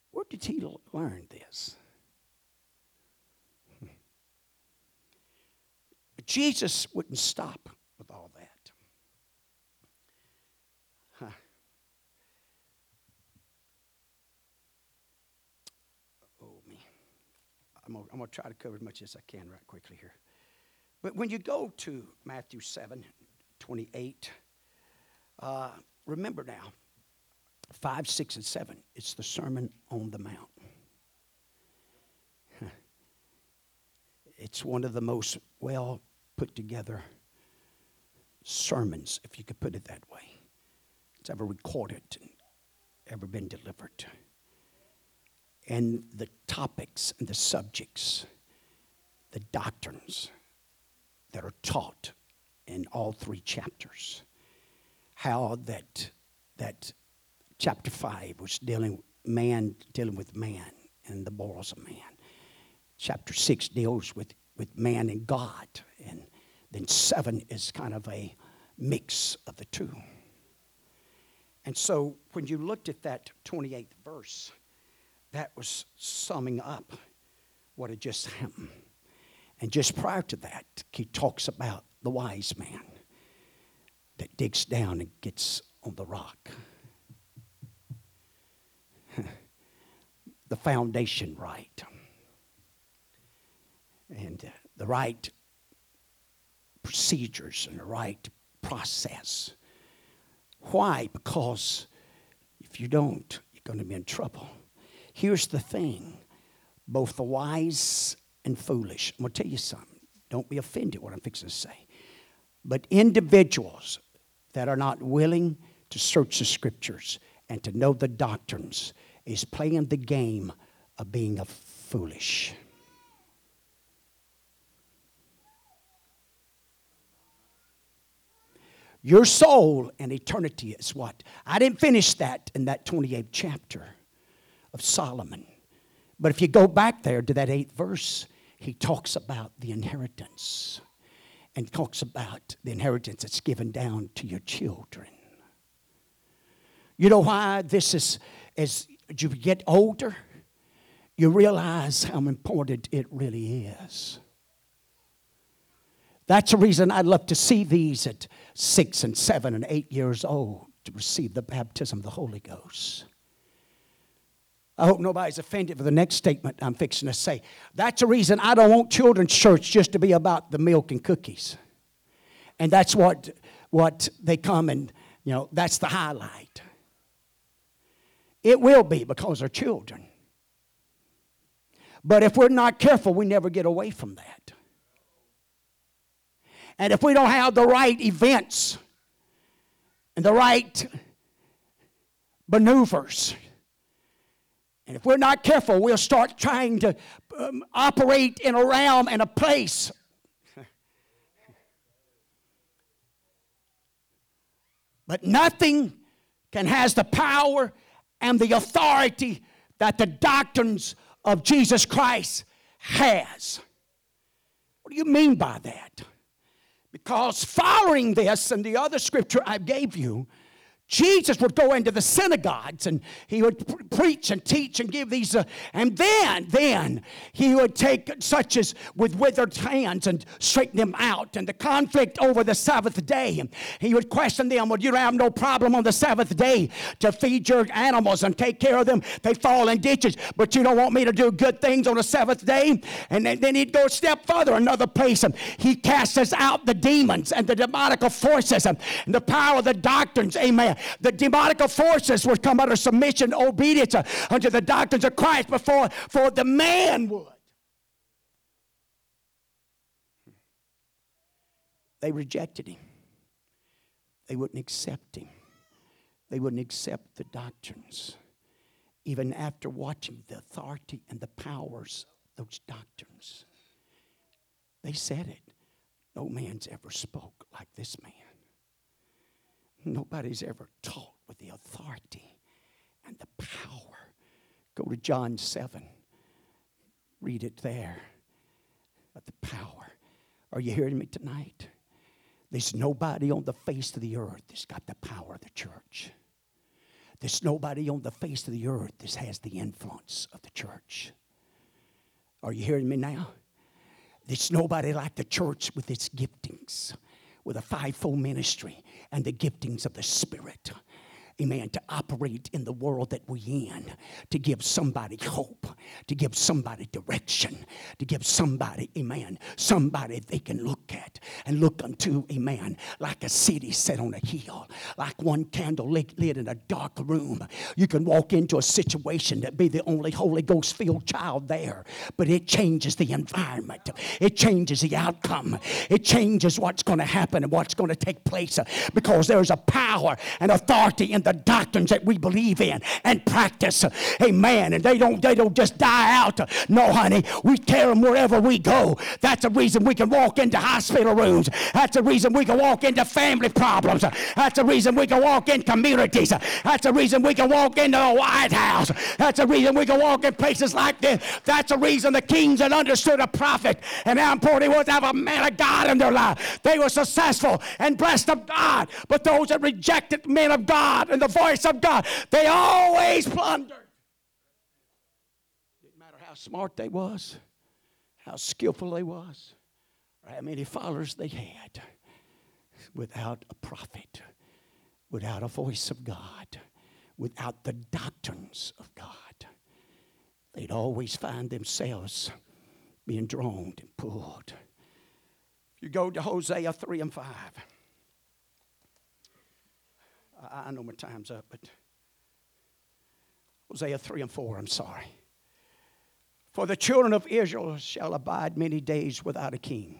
Where did he learn this? But *laughs* Jesus wouldn't stop with all that. Huh. Oh, me. I'm going to try to cover as much as I can right quickly here. But when you go to Matthew 7 28, uh, remember now, 5, 6, and 7, it's the Sermon on the Mount. *laughs* It's one of the most well put together sermons, if you could put it that way, it's ever recorded and ever been delivered. And the topics and the subjects, the doctrines, that are taught in all three chapters. How that that chapter five was dealing man dealing with man and the morals of man. Chapter six deals with, with man and God. And then seven is kind of a mix of the two. And so when you looked at that 28th verse, that was summing up what had just happened. And just prior to that, he talks about the wise man that digs down and gets on the rock. *laughs* the foundation right. And uh, the right procedures and the right process. Why? Because if you don't, you're going to be in trouble. Here's the thing both the wise and foolish. I'm going to tell you something. Don't be offended what I'm fixing to say. But individuals that are not willing to search the scriptures and to know the doctrines is playing the game of being a foolish. Your soul and eternity is what? I didn't finish that in that 28th chapter of Solomon. But if you go back there to that eighth verse, he talks about the inheritance and talks about the inheritance that's given down to your children. You know why this is, as you get older, you realize how important it really is. That's the reason I'd love to see these at six and seven and eight years old to receive the baptism of the Holy Ghost. I hope nobody's offended for the next statement I'm fixing to say. That's the reason I don't want children's church just to be about the milk and cookies. And that's what, what they come and, you know, that's the highlight. It will be because they're children. But if we're not careful, we never get away from that. And if we don't have the right events and the right maneuvers, and if we're not careful, we'll start trying to um, operate in a realm and a place. *laughs* but nothing can has the power and the authority that the doctrines of Jesus Christ has. What do you mean by that? Because following this and the other scripture I gave you, Jesus would go into the synagogues and he would preach and teach and give these, uh, and then, then he would take such as with withered hands and straighten them out. And the conflict over the Sabbath day, he would question them, Well, you have no problem on the Sabbath day to feed your animals and take care of them. They fall in ditches, but you don't want me to do good things on the Sabbath day. And then he'd go a step further, another place, and he casts out the demons and the demonic forces and the power of the doctrines. Amen the demonic forces would come under submission, obedience uh, unto the doctrines of Christ before for the man would. They rejected him. They wouldn't accept him. They wouldn't accept the doctrines, even after watching the authority and the powers of those doctrines. They said it. No man's ever spoke like this man. Nobody's ever taught with the authority and the power. Go to John 7. Read it there. Of the power. Are you hearing me tonight? There's nobody on the face of the earth that's got the power of the church. There's nobody on the face of the earth that has the influence of the church. Are you hearing me now? There's nobody like the church with its giftings, with a fivefold ministry and the giftings of the Spirit amen, to operate in the world that we're in, to give somebody hope, to give somebody direction, to give somebody, amen, somebody they can look at and look unto, amen, like a city set on a hill, like one candle lit in a dark room. You can walk into a situation that be the only Holy Ghost filled child there, but it changes the environment, it changes the outcome, it changes what's going to happen and what's going to take place uh, because there's a power and authority in the doctrines that we believe in and practice. Amen. And they don't they don't just die out. No, honey, we carry them wherever we go. That's the reason we can walk into hospital rooms. That's the reason we can walk into family problems. That's the reason we can walk in communities. That's the reason we can walk into the White House. That's the reason we can walk in places like this. That's the reason the kings that understood a prophet and how important it was to have a man of God in their life. They were successful and blessed of God. But those that rejected men of God and the voice of God, they always plundered. Didn't matter how smart they was, how skillful they was, or how many followers they had. Without a prophet, without a voice of God, without the doctrines of God, they'd always find themselves being drawn and pulled. If you go to Hosea 3 and 5. I, know my time's up, but Hosea 3 and 4, I'm sorry. For the children of Israel shall abide many days without a king,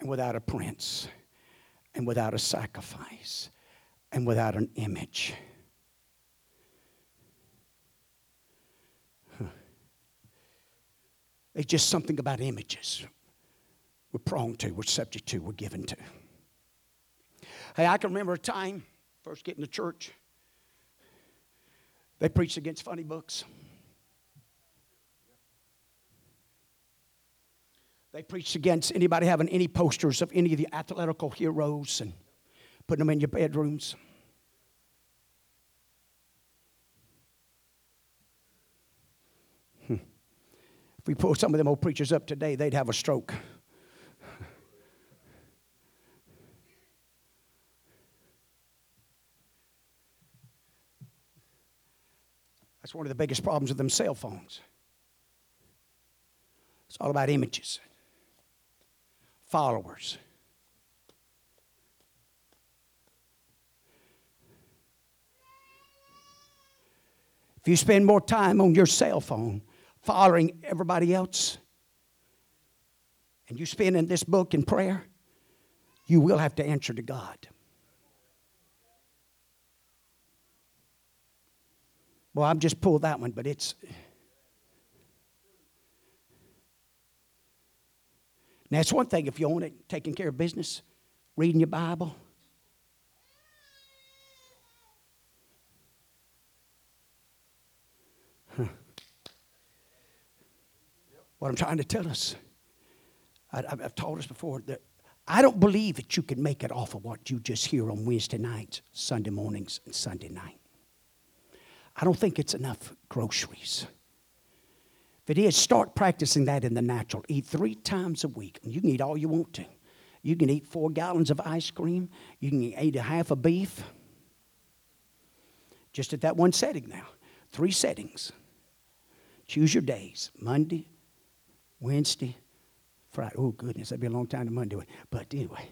and without a prince, and without a sacrifice, and without an image. It's just something about images. We're prone to, we're subject to, we're given to. Hey, I can remember a time first getting to church, they preached against funny books. They preached against anybody having any posters of any of the athletical heroes and putting them in your bedrooms. Hmm. If we pull some of them old preachers up today, they'd have a stroke. That's one of the biggest problems with them cell phones. It's all about images, followers. If you spend more time on your cell phone following everybody else, and you spend in this book in prayer, you will have to answer to God. Well, I've just pulled that one, but it's. Now, it's one thing if you own it, taking care of business, reading your Bible. What I'm trying to tell us, I, have told us before that I don't believe that you can make it off of what you just hear on Wednesday nights, Sunday mornings, and Sunday night. I don't think it's enough groceries. If it is, start practicing that in the natural. Eat three times a week. And you can eat all you want to. You can eat four gallons of ice cream. You can eat a half a beef. Just at that one setting now. Three settings. Choose your days Monday, Wednesday, Friday. Oh, goodness, that'd be a long time to Monday. But anyway.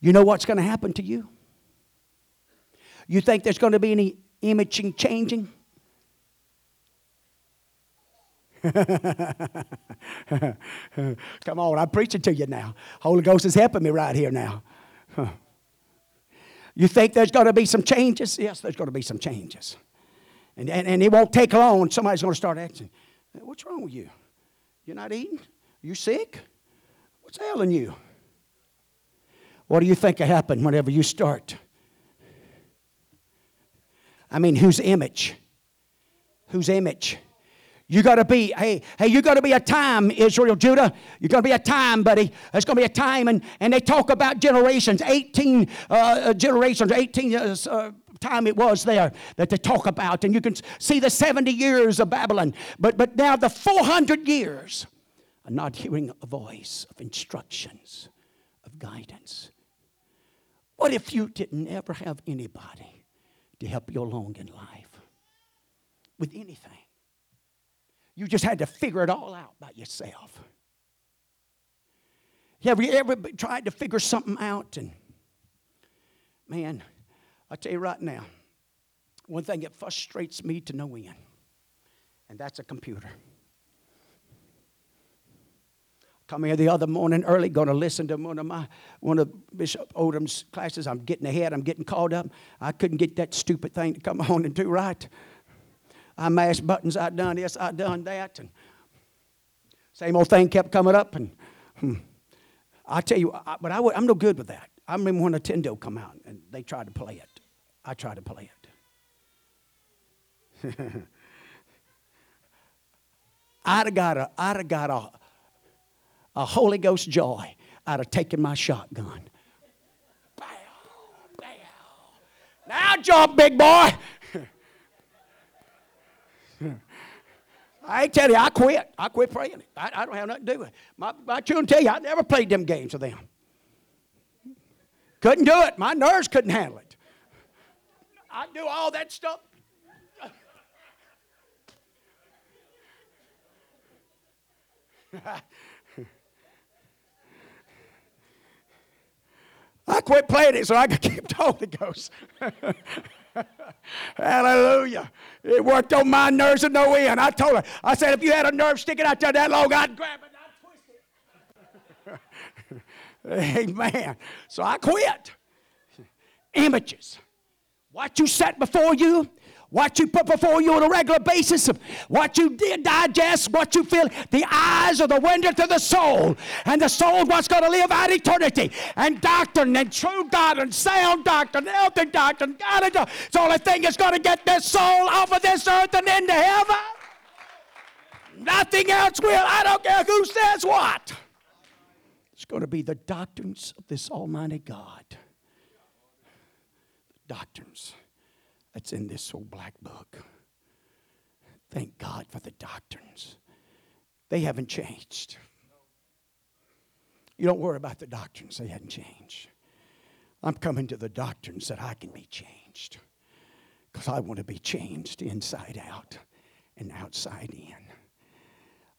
You know what's going to happen to you? You think there's going to be any imaging changing? *laughs* Come on, I'm preaching to you now. Holy Ghost is helping me right here now. *laughs* You think there's going to be some changes? Yes, there's going to be some changes. And, and, and it won't take long. Somebody's going to start asking, What's wrong with you? You're not eating? You sick? What's ailing you? What do you think will happen whenever you start? I mean, whose image? Whose image? You got to be, hey, hey, you got to be a time, Israel, Judah. You got to be a time, buddy. There's going to be a time, and, and they talk about generations, 18 uh, uh generations, 18 uh, uh, time it was there that they talk about. And you can see the 70 years of Babylon. But, but now the 400 years are not hearing a voice of instructions, of guidance. What if you didn't ever have anybody to help you along in life with anything? You just had to figure it all out by yourself. Have you ever tried to figure something out and man, I tell you right now, one thing that frustrates me to no end, and that's a computer. Come here the other morning early, going to listen to one of my one of Bishop Odom's classes. I'm getting ahead. I'm getting caught up. I couldn't get that stupid thing to come *laughs* on and do right. I mashed buttons. I done this. I done that, and same old thing kept coming up. And hmm, I tell you, I, but I, am no good with that. I remember when Nintendo come out and they tried to play it. I tried to play it. *laughs* I'd have got a, I'd have got a, a Holy Ghost joy out of taking my shotgun. Bow, bow. Now jump, big boy. I tell you, I quit. I quit praying. I, I, don't have nothing to do with it. My, my children tell you, I never played them games with them. Couldn't do it. My nerves couldn't handle it. I do all that stuff. *laughs* I quit playing it so I could *laughs* keep the Holy Ghost. *laughs* Hallelujah. It worked on my nerves and no end. I told her, I said, if you had a nerve sticking out there that long, I'd grab it and I'd twist it. *laughs* Amen. So I quit. Images what you set before you, what you put before you on a regular basis, what you did digest, what you feel. The eyes are the window to the soul, and the soul what's going to live out eternity. And doctrine and true doctrine, sound doctrine, healthy doctrine, God, it's the only thing that's going to get this soul off of this earth and into heaven. Nothing else will. I don't care who says what. It's going to be the doctrines of this Almighty God The doctrines that's in this old black book. Thank God for the doctrines. They haven't changed. You don't worry about the doctrines, they haven't changed. I'm coming to the doctrines that I can be changed because I want to be changed inside out and outside in.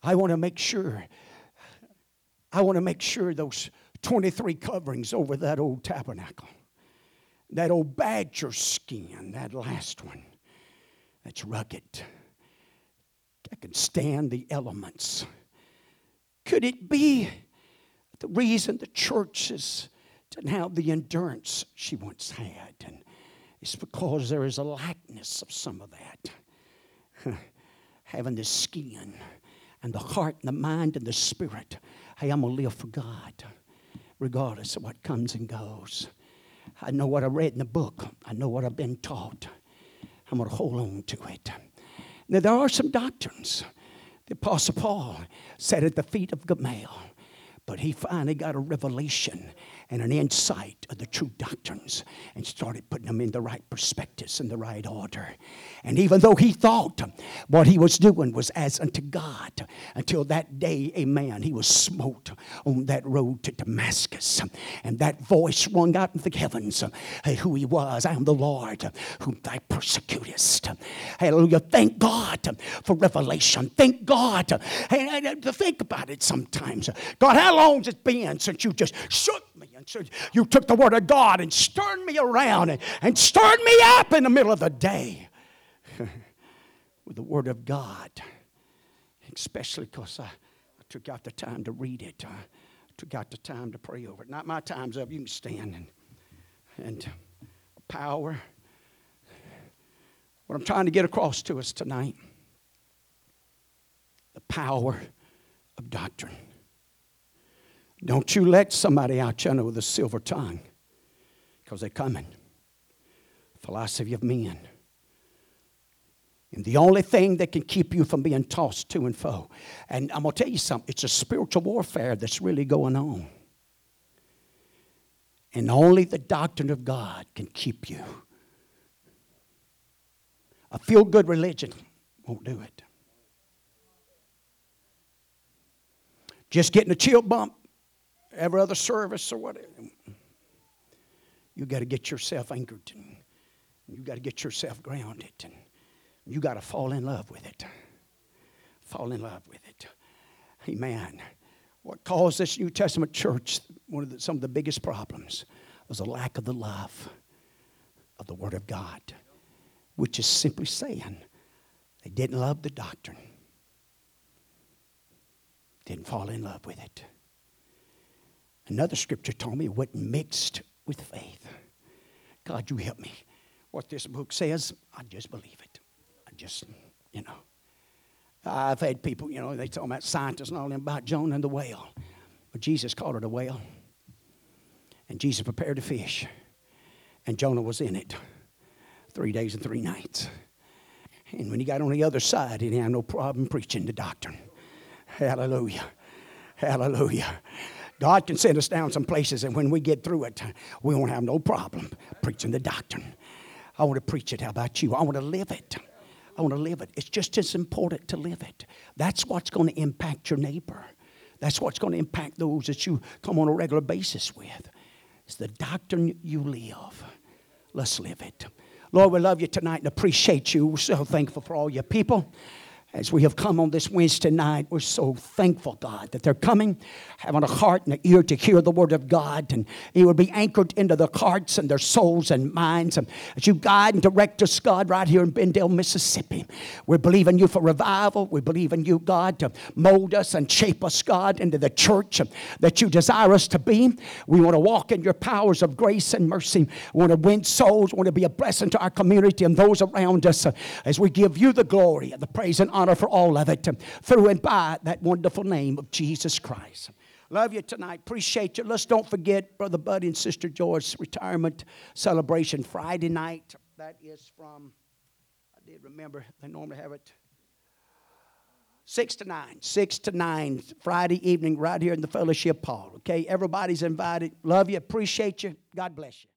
I want to make sure, I want to make sure those 23 coverings over that old tabernacle that old badger skin, that last one, that's rugged. That can stand the elements. Could it be the reason the churches didn't have the endurance she once had? And it's because there is a likeness of some of that. *laughs* Having the skin and the heart and the mind and the spirit. Hey, I'm going to live for God regardless of what comes and goes. I know what I read in the book, I know what I've been taught. I'm going to hold on to it. Now, there are some doctrines. The Apostle Paul sat at the feet of Gamaliel, but he finally got a revelation and an insight of the true doctrines and started putting them in the right perspectives in the right order. And even though he thought what he was doing was as unto God, until that day, amen, he was smote on that road to Damascus. And that voice rung out in the heavens who he was I am the Lord whom thou persecutest. Hallelujah. Thank God for revelation. Thank God. Hey, think about it sometimes. God, how long has it been since you just shook and said, You took the word of God and stirred me around and, and stirred me up in the middle of the day *laughs* with the word of God. Especially because I, I, took out the time to read it. I took out the time to pray over it. Not my time's up. You can stand and, and power. What I'm trying to get across to us tonight the power of doctrine. Don't you let somebody out you with a silver tongue because they're coming. Philosophy of men. And the only thing that can keep you from being tossed to and fro. And I'm going to tell you something it's a spiritual warfare that's really going on. And only the doctrine of God can keep you. A feel good religion won't do it. Just getting a chill bump every other service or whatever. You got to get yourself anchored you got to get yourself grounded and you got to fall in love with it. Fall in love with it. Amen. What caused this New Testament church one of the, some of the biggest problems was a lack of the love of the Word of God, which is simply saying they didn't love the doctrine, didn't fall in love with it. Another scripture told me what mixed with faith. God, you help me. What this book says, I just believe it. I just, you know. I've had people, you know, they talk about scientists and all them about Jonah and the whale. But Jesus called it a whale. And Jesus prepared a fish. And Jonah was in it three days and three nights. And when he got on the other side, he didn't have no problem preaching the doctrine. Hallelujah. Hallelujah. God can send us down some places, and when we get through it, we won't have no problem preaching the doctrine. I want to preach it. How about you? I want to live it. I want to live it. It's just as important to live it. That's what's going to impact your neighbor. That's what's going to impact those that you come on a regular basis with. It's the doctrine you live. Let's live it. Lord, we love you tonight and appreciate you. We're so thankful for all your people as we have come on this Wednesday night, we're so thankful, God, that they're coming, having a heart and an ear to hear the Word of God, and it will be anchored into their hearts and their souls and minds. And as you guide and direct us, God, right here in Benndale, Mississippi, we believe in you for revival. We believe in you, God, to mold us and shape us, God, into the church that you desire us to be. We want to walk in your powers of grace and mercy. We want to win souls. We want to be a blessing to our community and those around us as we give you the glory and the praise and honor honor for all of it through and by that wonderful name of Jesus Christ. Love you tonight. Appreciate you. Let's don't forget Brother Buddy and Sister George's retirement celebration Friday night. That is from, I did remember, they normally have it six to nine. Six to nine Friday evening right here in the fellowship hall. Okay, everybody's invited. Love you. Appreciate you. God bless you.